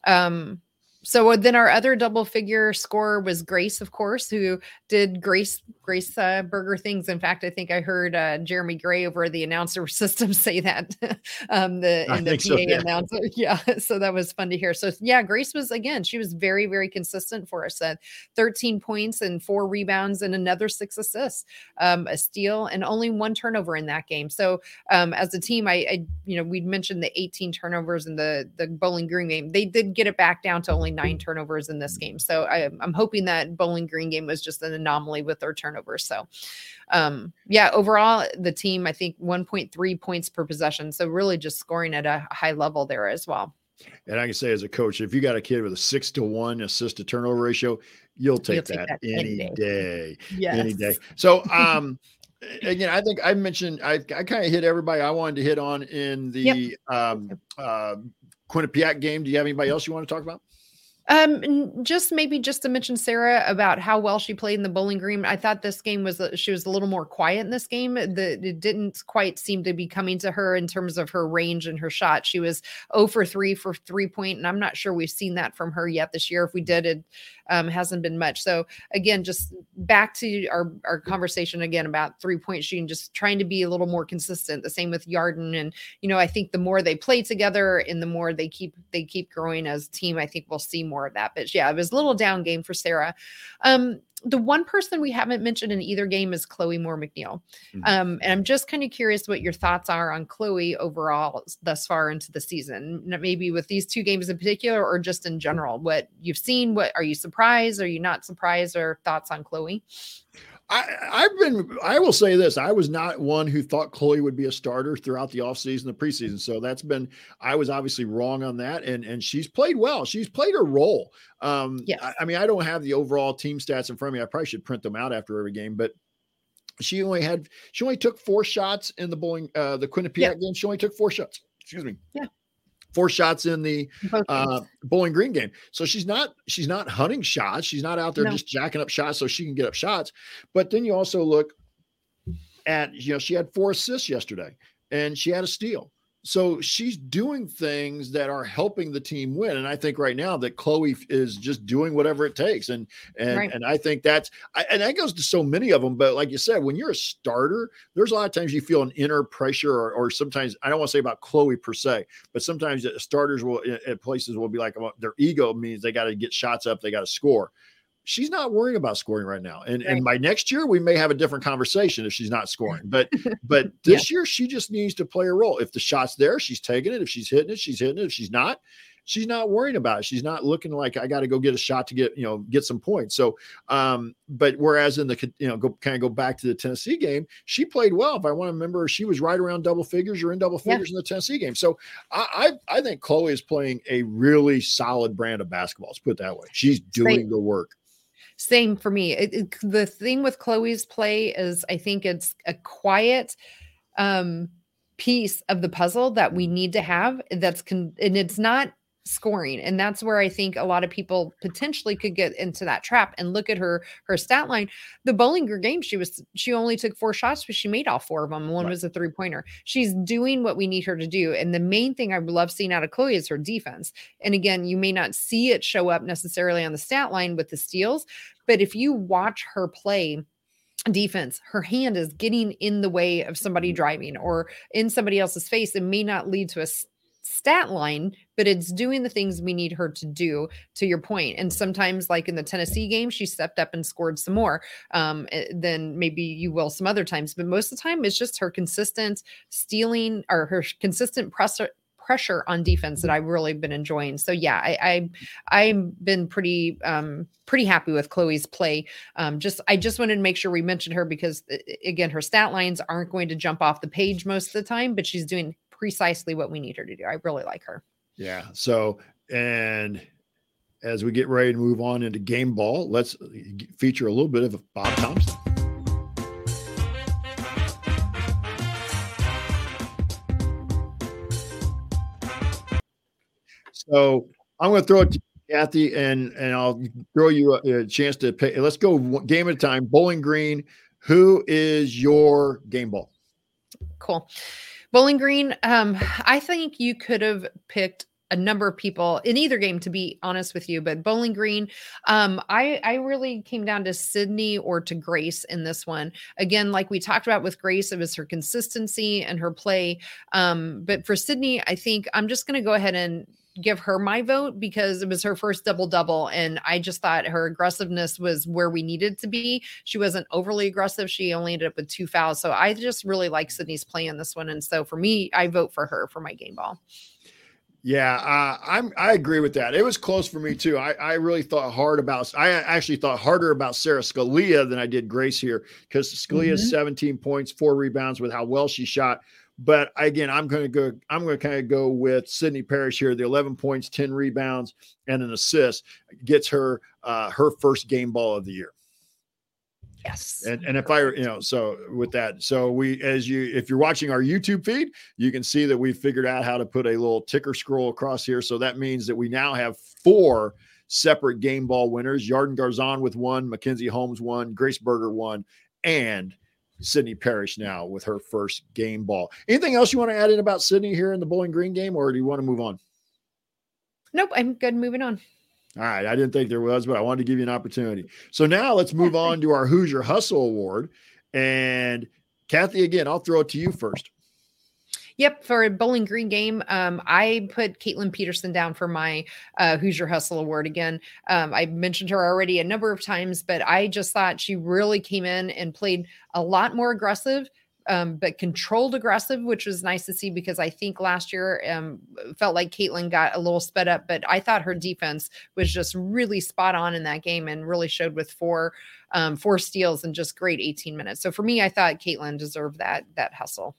Um, so then our other double figure score was Grace, of course, who did Grace Grace uh, Berger things. In fact, I think I heard uh, Jeremy Gray over the announcer system say that um, the in the PA so, yeah. announcer. Yeah, so that was fun to hear. So yeah, Grace was again, she was very very consistent for us. At 13 points and four rebounds and another six assists, um, a steal and only one turnover in that game. So um, as a team, I, I you know we mentioned the 18 turnovers in the the Bowling Green game. They did get it back down to only only nine turnovers in this game. So I, am hoping that Bowling Green game was just an anomaly with their turnovers. So, um, yeah, overall, the team, I think 1.3 points per possession. So really just scoring at a high level there as well. And I can say as a coach, if you got a kid with a six to one assist to turnover ratio, you'll take, you'll that, that, any day. day. Yes. Any day. So um again, I think I mentioned I, I kind of hit everybody I wanted to hit on in the yep. um uh Quinnipiac game. Do you have anybody else you want to talk about? Um, just maybe just to mention Sara about how well she played in the Bowling Green. I thought this game was she was a little more quiet in this game. The it didn't quite seem to be coming to her in terms of her range and her shot. She was 0 for 3 for three point, and I'm not sure we've seen that from her yet this year. If we did, it um, hasn't been much. So again, just back to our our conversation again about three point shooting, just trying to be a little more consistent. The same with Yarden, and you know, I think the more they play together and the more they keep they keep growing as team, I think we'll see more more of that. But yeah, it was a little down game for Sara. Um, the one person we haven't mentioned in either game is Chloe Moore McNeil. Mm-hmm. Um, and I'm just kind of curious what your thoughts are on Chloe overall thus far into the season, maybe with these two games in particular, or just in general, what you've seen. What are you surprised? Are you not surprised? Or thoughts on Chloe? I, I've been, I will say this. I was not one who thought Chloe would be a starter throughout the offseason, the preseason. So that's been, I was obviously wrong on that. And, and she's played well. She's played her role. Um, yes. I, I mean, I don't have the overall team stats in front of me. I probably should print them out after every game, but she only had, she only took four shots in the bowling, uh, the Quinnipiac yeah. game. She only took four shots. Excuse me. Yeah four shots in the uh, Bowling Green game. So she's not she's not hunting shots. She's not out there no. just jacking up shots so she can get up shots. But then you also look at you know she had four assists yesterday and she had a steal. So she's doing things that are helping the team win. And I think right now that Chloe is just doing whatever it takes. And and right. and I think that's I, and that goes to so many of them. But like you said, when you're a starter, there's a lot of times you feel an inner pressure, or, or sometimes I don't want to say about Chloe per se, but sometimes starters will at places will be like their ego means they got to get shots up, they got to score she's not worrying about scoring right now. And right. and by next year, we may have a different conversation if she's not scoring. But but this yeah. year, she just needs to play a role. If the shot's there, she's taking it. If she's hitting it, she's hitting it. If she's not, she's not worrying about it. She's not looking like I got to go get a shot to get, you know, get some points. So um, but whereas in the you know, go kind of go back to the Tennessee game, she played well. If I want to remember, she was right around double figures or in double figures yeah. in the Tennessee game. So I, I, I think Chloe is playing a really solid brand of basketball. Let's put it that way. She's doing the work same for me. It, it, the thing with Chloe's play is I think it's a quiet um piece of the puzzle that we need to have that's con- and it's not scoring and that's where i think a lot of people potentially could get into that trap and look at her her stat line. The Bowling Green game she was she only took four shots but she made all four of them one right. was a three pointer she's doing what we need her to do and the main thing i love seeing out of chloe is her defense. And again you may not see it show up necessarily on the stat line with the steals but if you watch her play defense her hand is getting in the way of somebody mm-hmm. driving or in somebody else's face. It may not lead to a stat line, but it's doing the things we need her to do, to your point. And sometimes, like in the Tennessee game, she stepped up and scored some more um, eh, than maybe you will some other times. But most of the time, it's just her consistent stealing or her consistent presser pressure on defense that I've really been enjoying. So yeah, I, I I've been pretty um pretty happy with Chloe's play. Um, just I just wanted to make sure we mentioned her because again, her stat lines aren't going to jump off the page most of the time, but she's doing precisely what we need her to do. I really like her. Yeah. So and as we get ready to move on into game ball, let's uh, feature a little bit of Bob Thompson. So I'm going to throw it to Kathy, and and I'll throw you a, a chance to pick. Let's go game at a time. Bowling Green. Who is your game ball? Cool. Bowling Green. Um, I think you could have picked a number of people in either game to be honest with you but bowling green um i i really came down to sydney or to grace in this one again like we talked about with grace it was her consistency and her play um but for sydney i think i'm just going to go ahead and give her my vote because it was her first double double and i just thought her aggressiveness was where we needed to be she wasn't overly aggressive she only ended up with two fouls so i just really like sydney's play in this one and so for me i vote for her for my game ball yeah, uh, I'm. I agree with that. It was close for me too. I, I really thought hard about. I actually thought harder about Sara Scalia than I did Grace here because Scalia's mm-hmm. 17 points, four rebounds with how well she shot. But again, I'm going to go. I'm going to kind of go with Sydney Parrish here. The 11 points, 10 rebounds, and an assist gets her uh, her first game ball of the year. Yes. And and if I you know so with that so we as you if you're watching our YouTube feed you can see that we figured out how to put a little ticker scroll across here so that means that we now have four separate game ball winners Yarden Garzon with one Mackenzie Holmes one Grace Berger one and Sydney Parrish now with her first game ball. Anything else you want to add in about Sydney here in the Bowling Green game or do you want to move on? Nope, I'm good moving on. All right. I didn't think there was, but I wanted to give you an opportunity. So now let's move on to our Hoosier Hustle Award. And Kathy, again, I'll throw it to you first. Yep, for a Bowling Green game, um, I put Kaitlin Peterson down for my uh, Hoosier Hustle Award again. Um, I mentioned her already a number of times, but I just thought she really came in and played a lot more aggressive um, but controlled aggressive, which was nice to see because I think last year um, felt like Kaitlin got a little sped up, but I thought her defense was just really spot on in that game and really showed with four um, four steals and just great 18 minutes. So for me, I thought Kaitlin deserved that that hustle.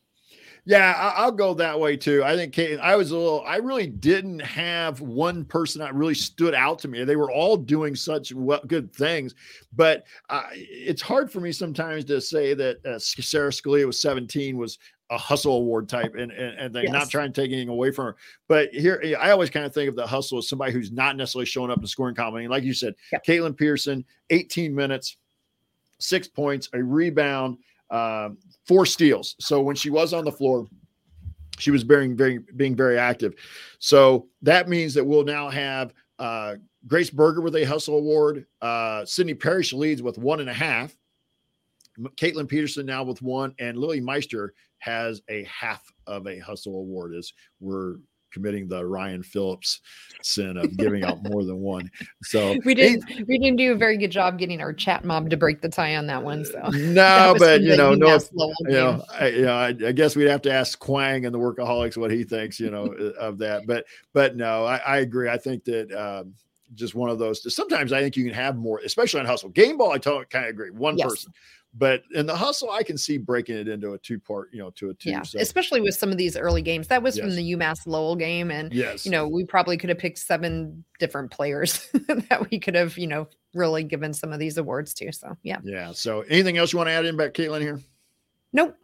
Yeah, I'll go that way too. I think Kate, I was a little, I really didn't have one person that really stood out to me. They were all doing such well, good things, but uh, it's hard for me sometimes to say that uh, Sara Scalia was 17 was a hustle award type and and, and they're yes. not trying to take anything away from her. But here I always kind of think of the hustle as somebody who's not necessarily showing up in scoring company. Like you said, yep. Kaitlin Pearson, 18 minutes, six points, a rebound, um, four steals. So when she was on the floor, she was being very being very active. So that means that we'll now have uh, Grace Berger with a hustle award. Uh, Sydney Parrish leads with one and a half. Kaitlin Peterson now with one, and Lilly Meister has a half of a hustle award as we're committing the Ryan Phillips sin of giving out more than one. So we didn't hey, we didn't do a very good job getting our chat mob to break the tie on that one. So no, but you know, no, you know, I, you know, I, I, guess we'd have to ask Quang and the workaholics what he thinks, you know, of that. But but no, I, I agree. I think that um, just one of those. Sometimes I think you can have more, especially on hustle. Game ball, I totally kind of agree. One yes. person. But in the hustle, I can see breaking it into a two part, you know, to a two. Yeah, so. especially with some of these early games. That was yes. from the UMass Lowell game. And, yes. you know, we probably could have picked seven different players that we could have, you know, really given some of these awards to. So, yeah. Yeah. So, anything else you want to add in about Kaitlin here? Nope.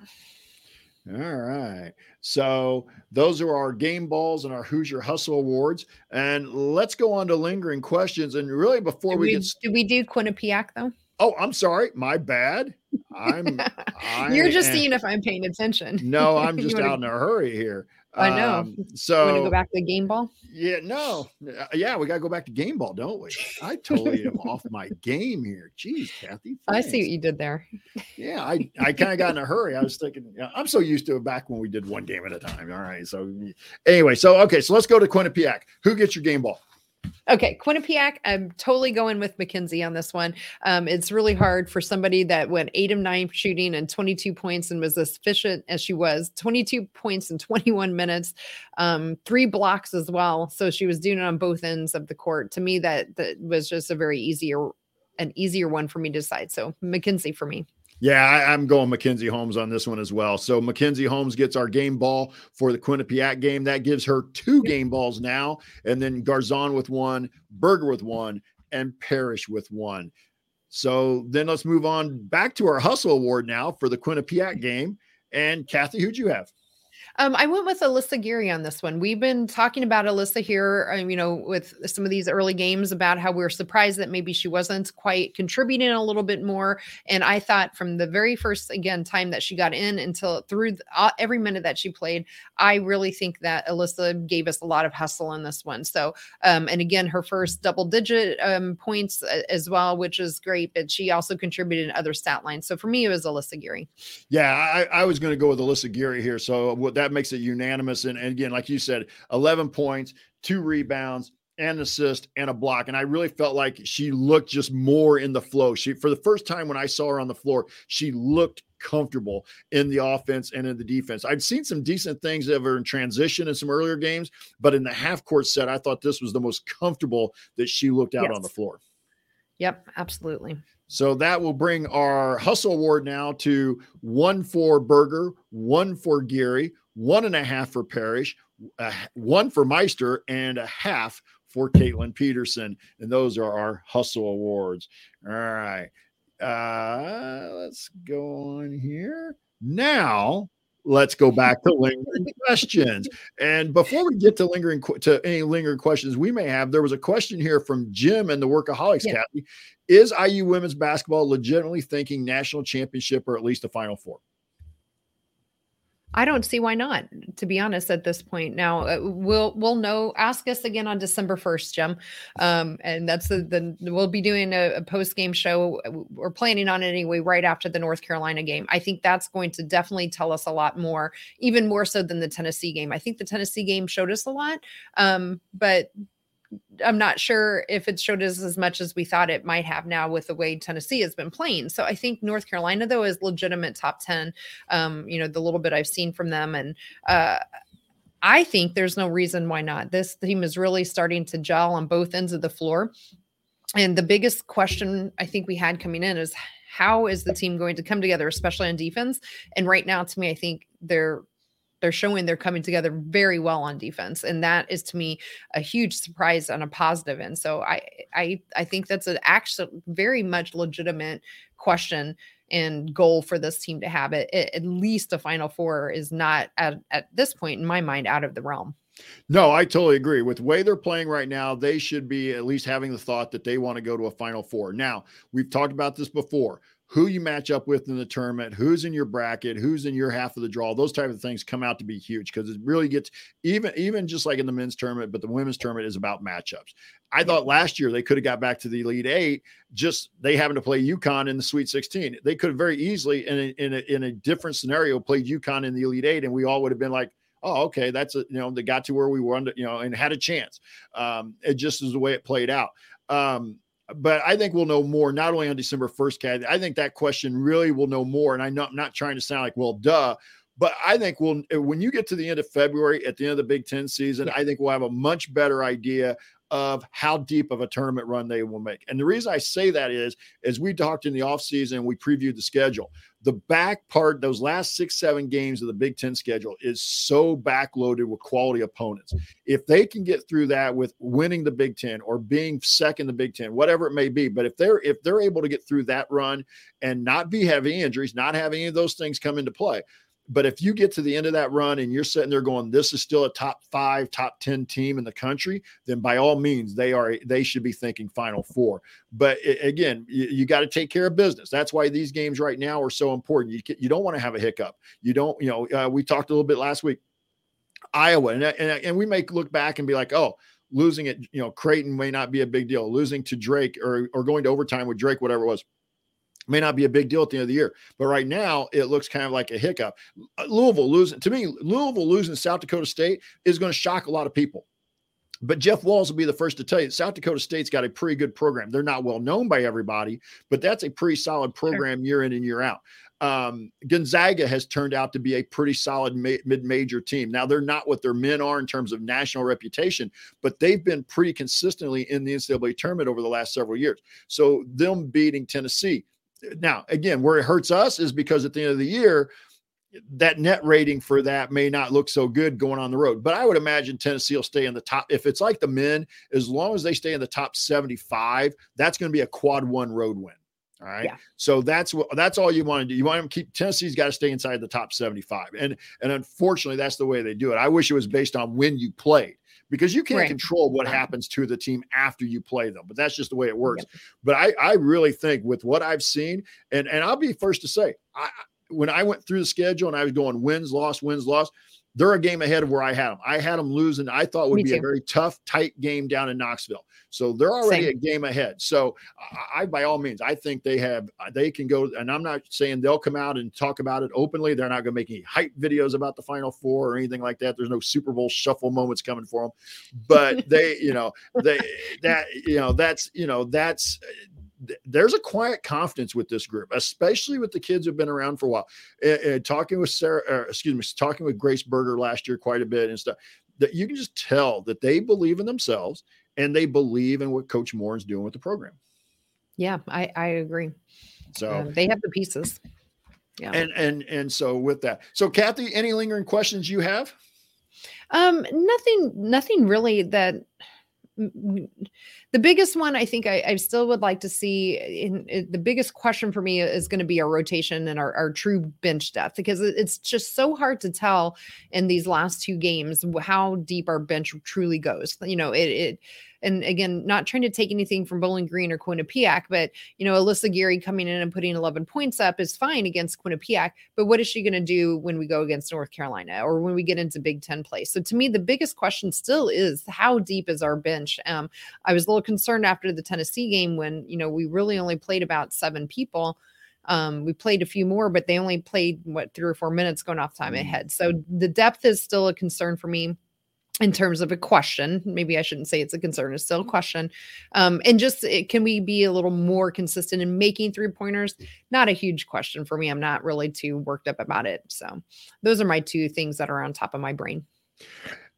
All right. So those are our game balls and our Hoosier Hustle Awards. And let's go on to lingering questions. And really, before did we, we get did we do Quinnipiac though? Oh, I'm sorry. My bad. I'm. You're just seeing if I'm paying attention. No, I'm just out in a hurry here. I know. Um, so want to go back to game ball? Yeah, no, uh, yeah, we got to go back to game ball, don't we? I totally am off my game here. Jeez, Kathy. Thanks. I see what you did there. Yeah, I I kind of got in a hurry. I was thinking, yeah, I'm so used to it back when we did one game at a time. All right, so anyway, so okay, so let's go to Quinnipiac. Who gets your game ball? Okay, Quinnipiac. I'm totally going with Mackenzie on this one. Um, it's really hard for somebody that went eight of nine shooting and 22 points and was as efficient as she was 22 points in 21 minutes, um, three blocks as well. So she was doing it on both ends of the court. To me, that that was just a very easier, an easier one for me to decide. So Mackenzie for me. Yeah, I, am going Mackenzie Holmes on this one as well. So Mackenzie Holmes gets our game ball for the Quinnipiac game. That gives her two game balls now, and then Garzon with one, Berger with one, and Parrish with one. So then let's move on back to our hustle award now for the Quinnipiac game. And Kathy, who'd you have? Um, I went with Alyssa Geary on this one. We've been talking about Alyssa here, um, you know, with some of these early games about how we are surprised that maybe she wasn't quite contributing a little bit more. And I thought from the very first, again, time that she got in until through uh, every minute that she played, I really think that Alyssa gave us a lot of hustle in this one. So, um, and again, her first double digit um, points uh, as well, which is great, but she also contributed in other stat lines. So for me, it was Alyssa Geary. Yeah, I, I was going to go with Alyssa Geary here. So what that that makes it unanimous. And, and again, like you said, 11 points, two rebounds, and assist and a block. And I really felt like she looked just more in the flow. She, for the first time when I saw her on the floor, she looked comfortable in the offense and in the defense. I'd seen some decent things of her in transition in some earlier games, but in the half court set, I thought this was the most comfortable that she looked out yes. on the floor. Yep, absolutely. So that will bring our hustle award now to one for Berger, one for Geary, one and a half for Parrish, uh, one for Meister, and a half for Kaitlin Peterson. And those are our hustle awards. All right. Uh, let's go on here. Now let's go back to lingering questions. And before we get to lingering to any lingering questions we may have, there was a question here from Jim and the Workaholics, yeah. Kathy. Is IU women's basketball legitimately thinking national championship or at least a Final Four? I don't see why not. To be honest, at this point, now uh, we'll we'll know. Ask us again on December first, Jim, um, and that's the, the we'll be doing a, a post game show. We're planning on it anyway, right after the North Carolina game. I think that's going to definitely tell us a lot more, even more so than the Tennessee game. I think the Tennessee game showed us a lot, um, but I'm not sure if it showed us as much as we thought it might have now with the way Tennessee has been playing. So I think North Carolina though is legitimate top 10. Um, you know, the little bit I've seen from them and uh I think there's no reason why not. This team is really starting to gel on both ends of the floor. And the biggest question I think we had coming in is how is the team going to come together, especially on defense? And right now, to me, I think they're they're showing they're coming together very well on defense and that is to me a huge surprise and a positive and so i i i think that's an actual very much legitimate question and goal for this team to have it at least a final four is not at, at this point in my mind out of the realm no, I totally agree. With the way they're playing right now, they should be at least having the thought that they want to go to a Final Four. Now, we've talked about this before who you match up with in the tournament, who's in your bracket, who's in your half of the draw, those type of things come out to be huge because it really gets even even just like in the men's tournament, but the women's tournament is about matchups. I thought last year they could have got back to the Elite Eight, just they having to play UConn in the Sweet 16. They could have very easily in a, in a, in a different scenario played UConn in the Elite Eight, and we all would have been like, oh, okay, that's a, you know, they got to where we wanted, you know, and had a chance. Um, it just is the way it played out. Um, but I think we'll know more not only on December 1st, Cat. I think that question really will know more. And I know I'm not trying to sound like, well, duh, but I think we'll eh, when you get to the end of February at the end of the Big Ten season, yeah. I think we'll have a much better idea of how deep of a tournament run they will make. And the reason I say that is, as we talked in the offseason, we previewed the schedule. The back part, those last six, seven games of the Big Ten schedule is so backloaded with quality opponents. If they can get through that with winning the Big Ten or being second the Big Ten, whatever it may be, but if they're if they're able to get through that run and not be having injuries, not having any of those things come into play, but if you get to the end of that run and you're sitting there going, this is still a top five, top 10 team in the country, then by all means, they are, they should be thinking final four. But again, you, you got to take care of business. That's why these games right now are so important. You, you don't want to have a hiccup. You don't, you know, uh, we talked a little bit last week, Iowa, and, and, and we may look back and be like, oh, losing it, you know, Creighton may not be a big deal. Losing to Drake or, or going to overtime with Drake, whatever it was may not be a big deal at the end of the year, but right now it looks kind of like a hiccup. Louisville losing to me, Louisville losing South Dakota State is going to shock a lot of people. But Jeff Walz will be the first to tell you South Dakota State's got a pretty good program. They're not well known by everybody, but that's a pretty solid program sure. year in and year out. Um, Gonzaga has turned out to be a pretty solid ma- mid-major team. Now they're not what their men are in terms of national reputation, but they've been pretty consistently in the NCAA tournament over the last several years. So them beating Tennessee. Now, again, where it hurts us is because at the end of the year, that net rating for that may not look so good going on the road. But I would imagine Tennessee will stay in the top. If it's like the men, as long as they stay in the top 75, that's going to be a quad one road win. All right. Yeah. So that's what that's all you want to do. You want to keep Tennessee's got to stay inside the top 75. And and unfortunately, that's the way they do it. I wish it was based on when you played because you can't right. control what happens to the team after you play them. But that's just the way it works. Yeah. But I, I really think with what I've seen, and and I'll be first to say, I when I went through the schedule and I was going wins, loss, wins, loss, they're a game ahead of where I had them. I had them losing. I thought would Me be too. a very tough, tight game down in Knoxville. So they're already Same. a game ahead. So I, by all means, I think they have, uh, they can go. And I'm not saying they'll come out and talk about it openly. They're not going to make any hype videos about the Final Four or anything like that. There's no Super Bowl shuffle moments coming for them. But they, you know, they that you know that's you know that's there's a quiet confidence with this group, especially with the kids who've been around for a while. And, talking with Sara, uh, excuse me, talking with Grace Berger last year quite a bit and stuff. That you can just tell that they believe in themselves and they believe in what Coach Moren is doing with the program. Yeah, I, I agree. So um, they have the pieces. Yeah. And and and so with that, so Kathy, any lingering questions you have? Um, nothing, nothing really that the biggest one I think I, I, still would like to see in, in, the biggest question for me is going to be our rotation and our, our true bench depth because it's just so hard to tell in these last two games how deep our bench truly goes. You know, it, it and again, not trying to take anything from Bowling Green or Quinnipiac, but you know, Alyssa Geary coming in and putting 11 points up is fine against Quinnipiac. But what is she going to do when we go against North Carolina or when we get into Big Ten play? So to me, the biggest question still is how deep is our bench? Um, I was a little concerned after the Tennessee game when you know we really only played about seven people. Um, we played a few more, but they only played what three or four minutes going off time mm. ahead. So the depth is still a concern for me in terms of a question maybe i shouldn't say it's a concern it's still a question um, and just it, eh, can we be a little more consistent in making three pointers not a huge question for me i'm not really too worked up about it so those are my two things that are on top of my brain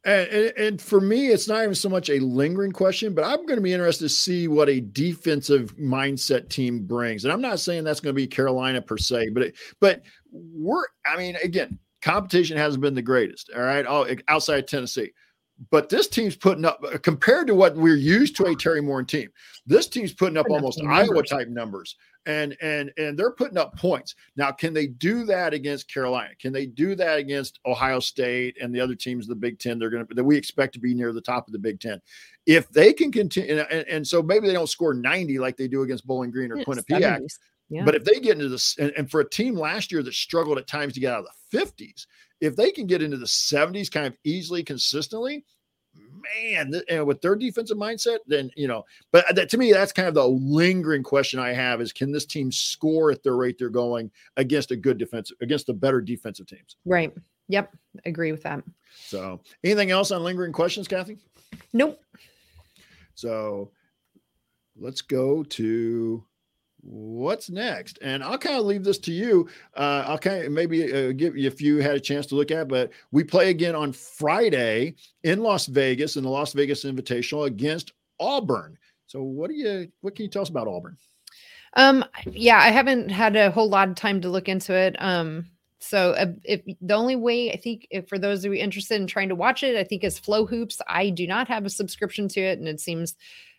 and, and, for me, it's not even so much a lingering question, but I'm going to be interested to see what a defensive mindset team brings. And I'm not saying that's going to be Carolina per se, but it, but we're. I mean, again, competition hasn't been the greatest. All right, oh, outside Tennessee but this team's putting up uh, compared to what we're used to a Teri Moren team. This team's putting up almost Iowa type numbers, and and and they're putting up points. Now, can they do that against Carolina? Can they do that against Ohio State and the other teams of the Big Ten? They're going to that we expect to be near the top of the Big Ten. If they can continue, and, and so maybe they don't score ninety like they do against Bowling Green or Quinnipiac. Yeah. But if they get into this, and, and for a team last year that struggled at times to get out of the 50s, if they can get into the 70s kind of easily, consistently, man, th- you with their defensive mindset, then you know. But uh, that, to me, that's kind of the lingering question I have: is can this team score at the rate they're going against a good defense, against the better defensive teams? Right. Yep. Agree with that. So, anything else on lingering questions, Kathy? Nope. So, let's go to what's next? And I'll kind of leave this to you. Uh, I'll kind of maybe uh, give you if you had a chance to look at, but we play again on Friday in Las Vegas in the Las Vegas Invitational against Auburn. So what do you what can you tell us about Auburn? Um, yeah, I haven't had a whole lot of time to look into it. Um, so uh, if the only way I think if for those of you interested in trying to watch it, I think is FloHoops. I do not have a subscription to it, and it seems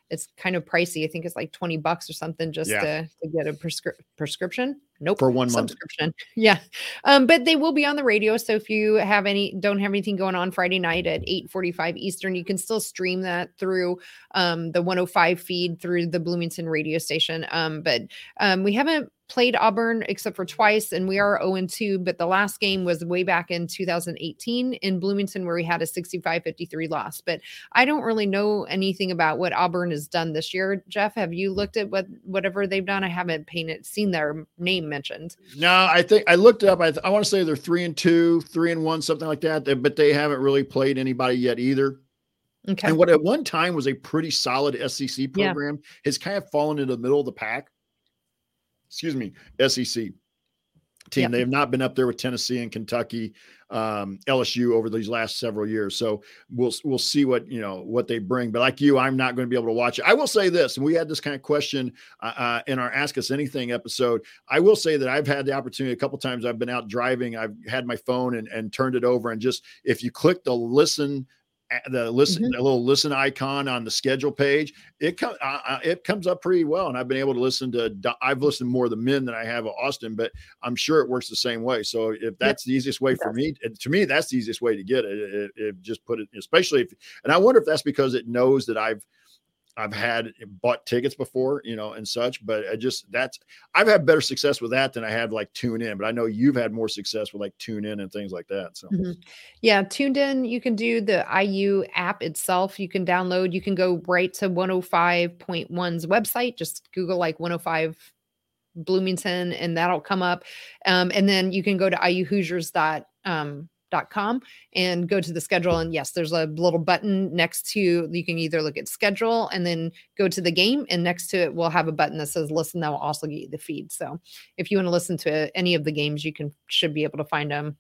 it's kind of pricey. I think it's like 20 bucks or something just yeah. to, to get a prescri- prescription. Nope. For one month. Subscription. Yeah. Um, but they will be on the radio. So if you have any, don't have anything going on Friday night at 8 45 Eastern, you can still stream that through um, the 105 feed through the Bloomington radio station. Um, but um, we haven't played Auburn except for twice, and we are 0 2. But the last game was way back in 2018 in Bloomington, where we had a 65 53 loss. But I don't really know anything about what Auburn has done this year. Jeff, have you looked at what whatever they've done? I haven't painted, seen their name mentioned. No, I think I looked up. I, I want to say they're three and two, three and one, something like that. But they haven't really played anybody yet either. Okay. And what at one time was a pretty solid SEC program yeah. has kind of fallen into the middle of the pack. Excuse me, SEC team. Yep. They have not been up there with Tennessee and Kentucky, um, LSU over these last several years. So we'll we'll see what you know what they bring. But like you, I'm not going to be able to watch it. I will say this, and we had this kind of question uh, uh, in our Ask Us Anything episode. I will say that I've had the opportunity a couple times. I've been out driving. I've had my phone and and turned it over, and just if you click the listen the listen mm-hmm. the little listen icon on the schedule page it comes uh, it comes up pretty well and i've been able to listen to i've listened more to the men than i have austin but i'm sure it works the same way so if that's the easiest way for me to me that's the easiest way to get it, it, it just put it especially if and i wonder if that's because it knows that i've I've had bought tickets before, you know, and such, but I just that's I've had better success with that than I have like tune in. But I know you've had more success with like tune in and things like that. So mm-hmm. yeah, tuned in. You can do the IU app itself. You can download. You can go right to 105.1's website. Just Google like 105 Bloomington, and that'll come up. Um, and then you can go to IU Hoosiers dot um, com and go to the schedule. And yes, there's a little button next to you can either look at schedule and then go to the game. And next to it, we'll have a button that says listen. That will also get you the feed. So if you want to listen to uh, any of the games, you can should be able to find them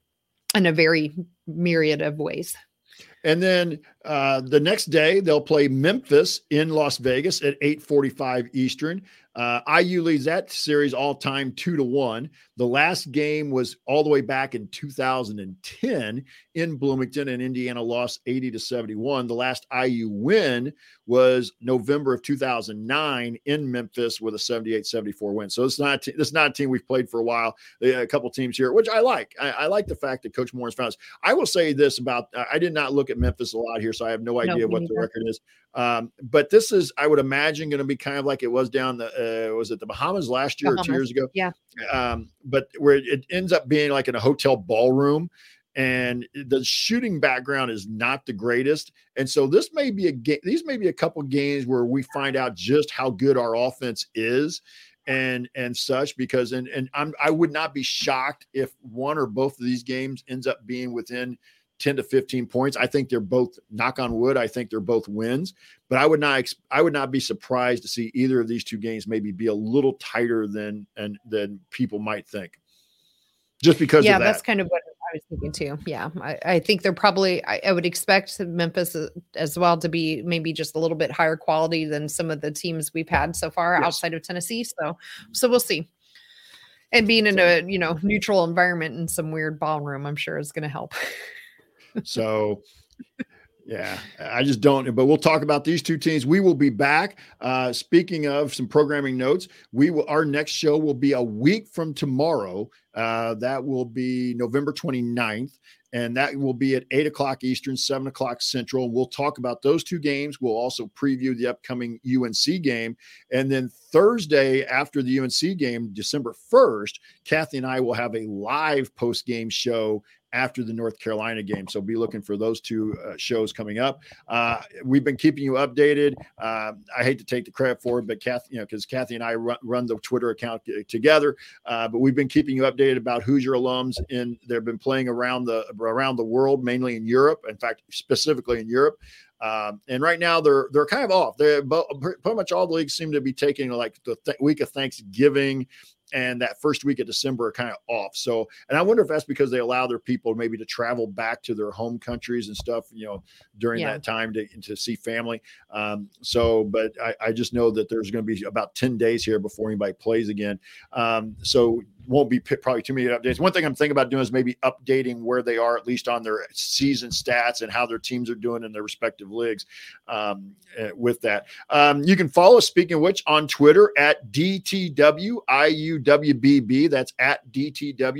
in a very myriad of ways. And then uh, the next day they'll play Memphis in Las Vegas at 8:45 Eastern. Uh, IU leads that series all time two to one. The last game was all the way back in 2010 in Bloomington, and Indiana lost 80 to 71. The last IU win was November of 2009 in Memphis with a 78 74 win. So it's not, it's not a team we've played for a while. A couple teams here, which I like. I, I like the fact that Coach Moren has found us. I will say this about I did not look at Memphis a lot here, so I have no idea no, what the record is. Um, but this is, I would imagine, going to be kind of like it was down the uh, was it the Bahamas last year Bahamas. or two years ago? Yeah. Um, but where it ends up being like in a hotel ballroom, and the shooting background is not the greatest. And so this may be a game. These may be a couple games where we find out just how good our offense is and and such because and and I'm I would not be shocked if one or both of these games ends up being within 10 to 15 points. I think they're both knock on wood. I think they're both wins, but I would not I would not be surprised to see either of these two games maybe be a little tighter than and than people might think. Just because yeah, that. that's kind of what I was thinking too. Yeah, I, I think they're probably. I, I, would expect Memphis uh, as well to be maybe just a little bit higher quality than some of the teams we've had so far yes. outside of Tennessee. So, so we'll see. And being in a you know neutral environment in some weird ballroom, I'm sure is going to help. so yeah, I just don't. But we'll talk about these two teams. We will be back. Uh, speaking of some programming notes, we will. Our next show will be a week from tomorrow. Uh, that will be November 29th, and that will be at eight o'clock Eastern, seven o'clock Central. We'll talk about those two games. We'll also preview the upcoming UNC game, and then Thursday after the UNC game, December 1st, Kathy and I will have a live post game show after the North Carolina game. So be looking for those two uh, shows coming up. Uh, we've been keeping you updated. Uh, I hate to take the credit for it, but Kathy, you know, because Kathy and I run, run, the Twitter account together. Uh, but we've been keeping you updated about Hoosier alums, and they've been playing around the around the world, mainly in Europe. In fact, specifically in Europe. Um, and right now they're they're kind of off. They're pretty much all the leagues seem to be taking like the th- week of Thanksgiving and that first week of December are kind of off. So, and I wonder if that's because they allow their people maybe to travel back to their home countries and stuff, you know, during yeah. that time to, to see family. Um, so, but I, I, just know that there's going to be about 10 days here before anybody plays again. Um, so won't be probably too many updates. One thing I'm thinking about doing is maybe updating where they are, at least on their season stats and how their teams are doing in their respective leagues. Um, eh, with that, um, you can follow. Speaking of which, on Twitter at DTWIUWBB. That's at DTWIUWBB,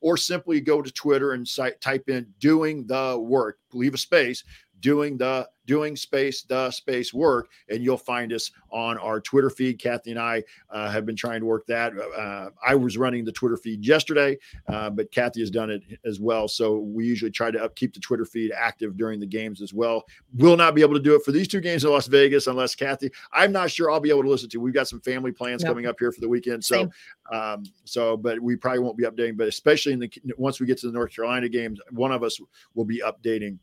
or simply go to Twitter and type in "doing the work." Leave a space. Doing the doing space the space work and you'll find us on our twitter feed. Kathy and i uh, have been trying to work that. Uh, i was running the twitter feed yesterday uh, but kathy has done it as well. So we usually try to keep the twitter feed active during the games as well. We'll not be able to do it for these two games in las vegas unless kathy i'm not sure i'll be able to listen to. We've got some family plans yep. coming up here for the weekend so um, so but we probably won't be updating but especially in the once we get to the north carolina games one of us will be updating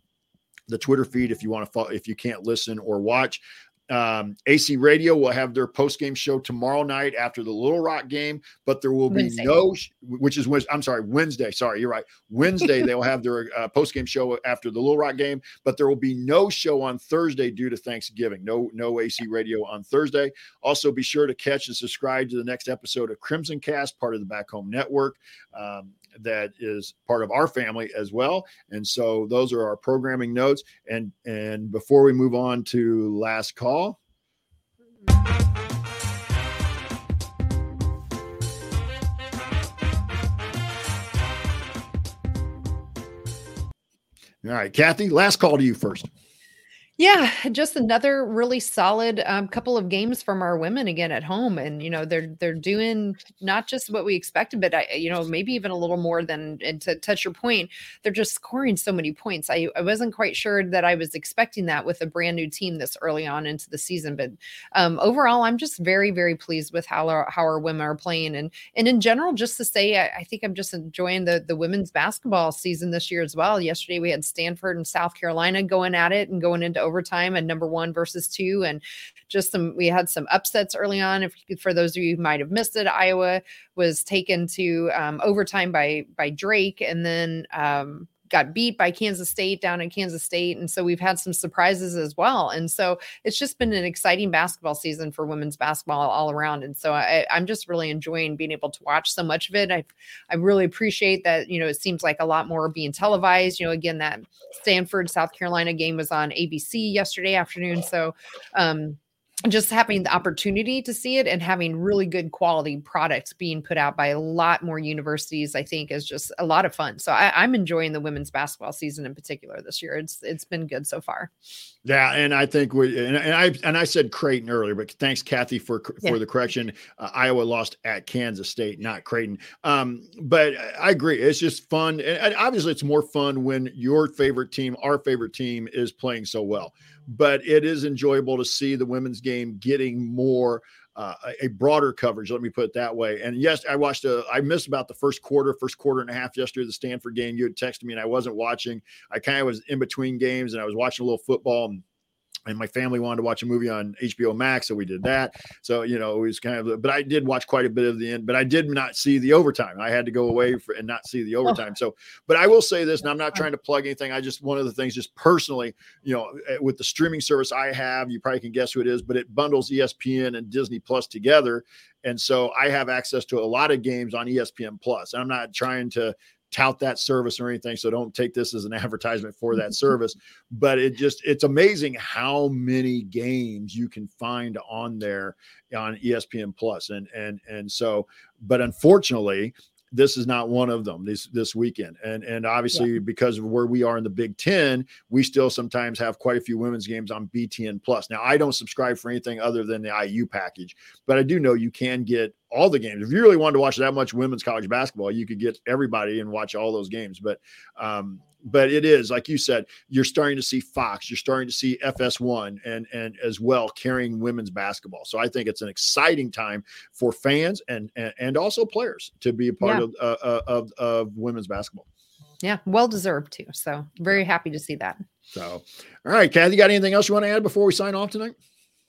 the Twitter feed if you want to follow, if you can't listen or watch. Um, AC Radio will have their post game show tomorrow night after the Little Rock game, but there will be Wednesday. no, which is I'm sorry, Wednesday. Sorry, you're right. Wednesday they will have their uh, post game show after the Little Rock game, but there will be no show on Thursday due to Thanksgiving. No, no AC Radio on Thursday. Also, be sure to catch and subscribe to the next episode of Crimson Cast, part of the Back Home Network. Um, that is part of our family as well. And so those are our programming notes. And and before we move on to last call. All right, Kathy, last call to you first. Yeah, just another really solid um, couple of games from our women again at home, and you know they're they're doing not just what we expected, but I, you know maybe even a little more than. And to touch your point, they're just scoring so many points. I I wasn't quite sure that I was expecting that with a brand new team this early on into the season, but um, overall, I'm just very very pleased with how our how our women are playing, and and in general, just to say, I, I think I'm just enjoying the the women's basketball season this year as well. Yesterday we had Stanford and South Carolina going at it and going into overtime and number one versus two. And just some, we had some upsets early on. If for those of you who might have missed it, Iowa was taken to um, overtime by by Drake, and then um, got beat by Kansas State down in Kansas State. And so we've had some surprises as well. And so it's just been an exciting basketball season for women's basketball all around. And so I, am just really enjoying being able to watch so much of it. I, I really appreciate that, you know, it seems like a lot more being televised. You know, again, that Stanford, South Carolina game was on ABC yesterday afternoon. So, um, just having the opportunity to see it and having really good quality products being put out by a lot more universities, I think is just a lot of fun. So I, am enjoying the women's basketball season in particular this year. It's it's been good so far. Yeah, and I think we and, and I and I said Creighton earlier, but thanks Kathy for for yeah. the correction. Uh, Iowa lost at Kansas State, not Creighton. Um, but I agree, it's just fun, and obviously it's more fun when your favorite team, our favorite team, is playing so well but it is enjoyable to see the women's game getting more uh, a broader coverage. Let me put it that way. And yes, I watched. A, I missed about the first quarter, first quarter and a half yesterday. The Stanford game. You had texted me, and I wasn't watching. I kind of was in between games, and I was watching a little football. And and my family wanted to watch a movie on HBO Max, so we did that. So you know, it was kind of. But I did watch quite a bit of the end, but I did not see the overtime. I had to go away for, and not see the oh. overtime. So, but I will say this, and I'm not trying to plug anything. I just one of the things, just personally, you know, eh, with the streaming service I have, you probably can guess who it is, but it bundles ESPN and Disney Plus together, and so I have access to a lot of games on ESPN Plus. I'm not trying to tout that service or anything so don't take this as an advertisement for that service. But it just it's amazing how many games you can find on there on espn plus. And and and so but unfortunately this is not one of them this this weekend. And and obviously yeah. because of where we are in the big 10 we still sometimes have quite a few women's games on btn plus. Now i don't subscribe for anything other than the iu package but i do know you can get all the games. If you really wanted to watch that much women's college basketball you could get everybody and watch all those games. But um but it is like you said you're starting to see fox you're starting to see fs1 and and as well carrying women's basketball. So i think it's an exciting time for fans and and, and also players to be a part yeah. of, uh, uh, of of women's basketball. Yeah well deserved too so very happy to see that. So all right kathy got anything else you want to add before we sign off tonight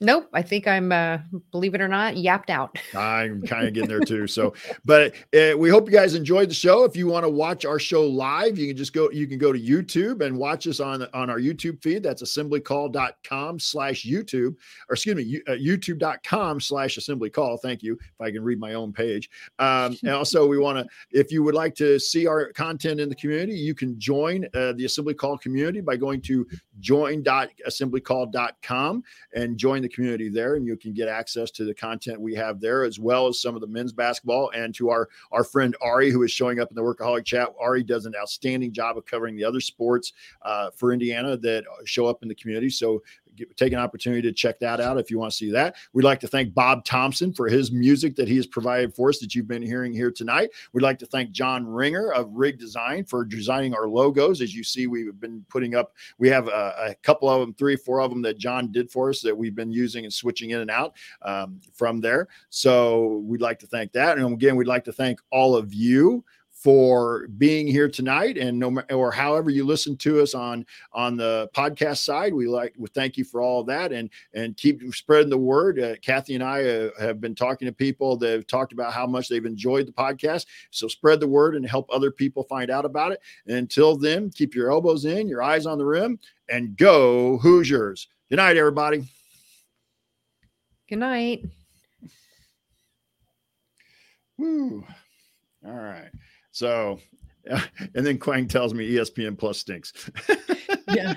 Nope, I think I'm, uh, believe it or not, yapped out. I'm kind of getting there too. So, but uh, we hope you guys enjoyed the show. If you want to watch our show live, you can just go. You can go to YouTube and watch us on on our YouTube feed. That's assemblycall.com slash YouTube, or excuse me, uh, YouTube.com slash assembly call. Thank you. If I can read my own page. Um, and also, we want to. If you would like to see our content in the community, you can join uh, the Assembly Call community by going to join.assemblycall.com and join the community there, and you can get access to the content we have there, as well as some of the men's basketball. And to our our friend Ari, who is showing up in the Workaholic Chat, Ari does an outstanding job of covering the other sports uh, for Indiana that show up in the community. So take an opportunity to check that out if you want to see that. We'd like to thank Bob Thompson for his music that he has provided for us that you've been hearing here tonight. We'd like to thank John Ringer of Rig Design for designing our logos. As you see, we've been putting up, we have a, a couple of them, three, four of them that John did for us that we've been using and switching in and out um, from there. So we'd like to thank that. And again, we'd like to thank all of you for being here tonight, and no or however you listen to us on on the podcast side. We like we thank you for all that, and and keep spreading the word. Uh, Kathy and I uh, have been talking to people that have talked about how much they've enjoyed the podcast. So spread the word and help other people find out about it. And until then, keep your elbows in, your eyes on the rim, and go Hoosiers. Good night, everybody. Good night. Woo. All right. So, and then Quang tells me ESPN Plus stinks. yeah.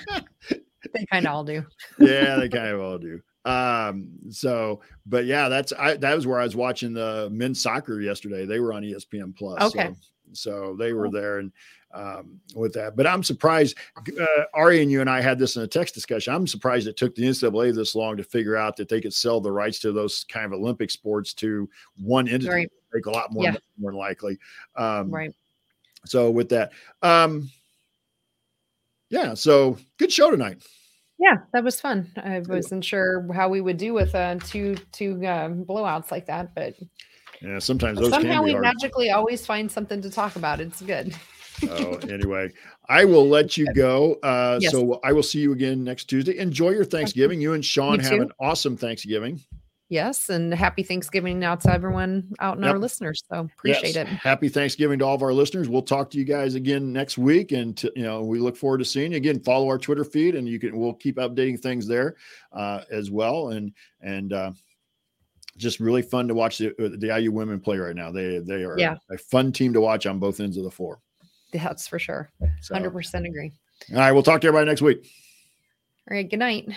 They kind of all do. yeah, they kind of all do. Um, so, but yeah, that's I that was where I was watching the men's soccer yesterday. They were on ESPN Plus. Okay. So, so they were there and um, with that. But I'm surprised. Uh, Ari and you and I had this in a text discussion. I'm surprised it took the NCAA this long to figure out that they could sell the rights to those kind of Olympic sports to one entity. Right. Make a lot more, yeah. more likely. Um, right. So with that, um, yeah. So good show tonight. Yeah, that was fun. I wasn't sure how we would do with uh, two two um, blowouts like that, but yeah, sometimes those somehow we hard. magically always find something to talk about. It's good. oh, anyway, I will let you go. Uh, yes. So I will see you again next Tuesday. Enjoy your Thanksgiving. You and Sean have an awesome Thanksgiving. Yes, and happy Thanksgiving out to everyone out in yep. our listeners. So appreciate yes. it. Happy Thanksgiving to all of our listeners. We'll talk to you guys again next week, and to, you know we look forward to seeing you again. Follow our Twitter feed, and you can we'll keep updating things there uh, as well. And and uh, just really fun to watch the uh, the IU women play right now. They they are yeah. a fun team to watch on both ends of the floor. That's for sure. Hundred so, percent agree. All right, we'll talk to everybody next week. All right. Good night.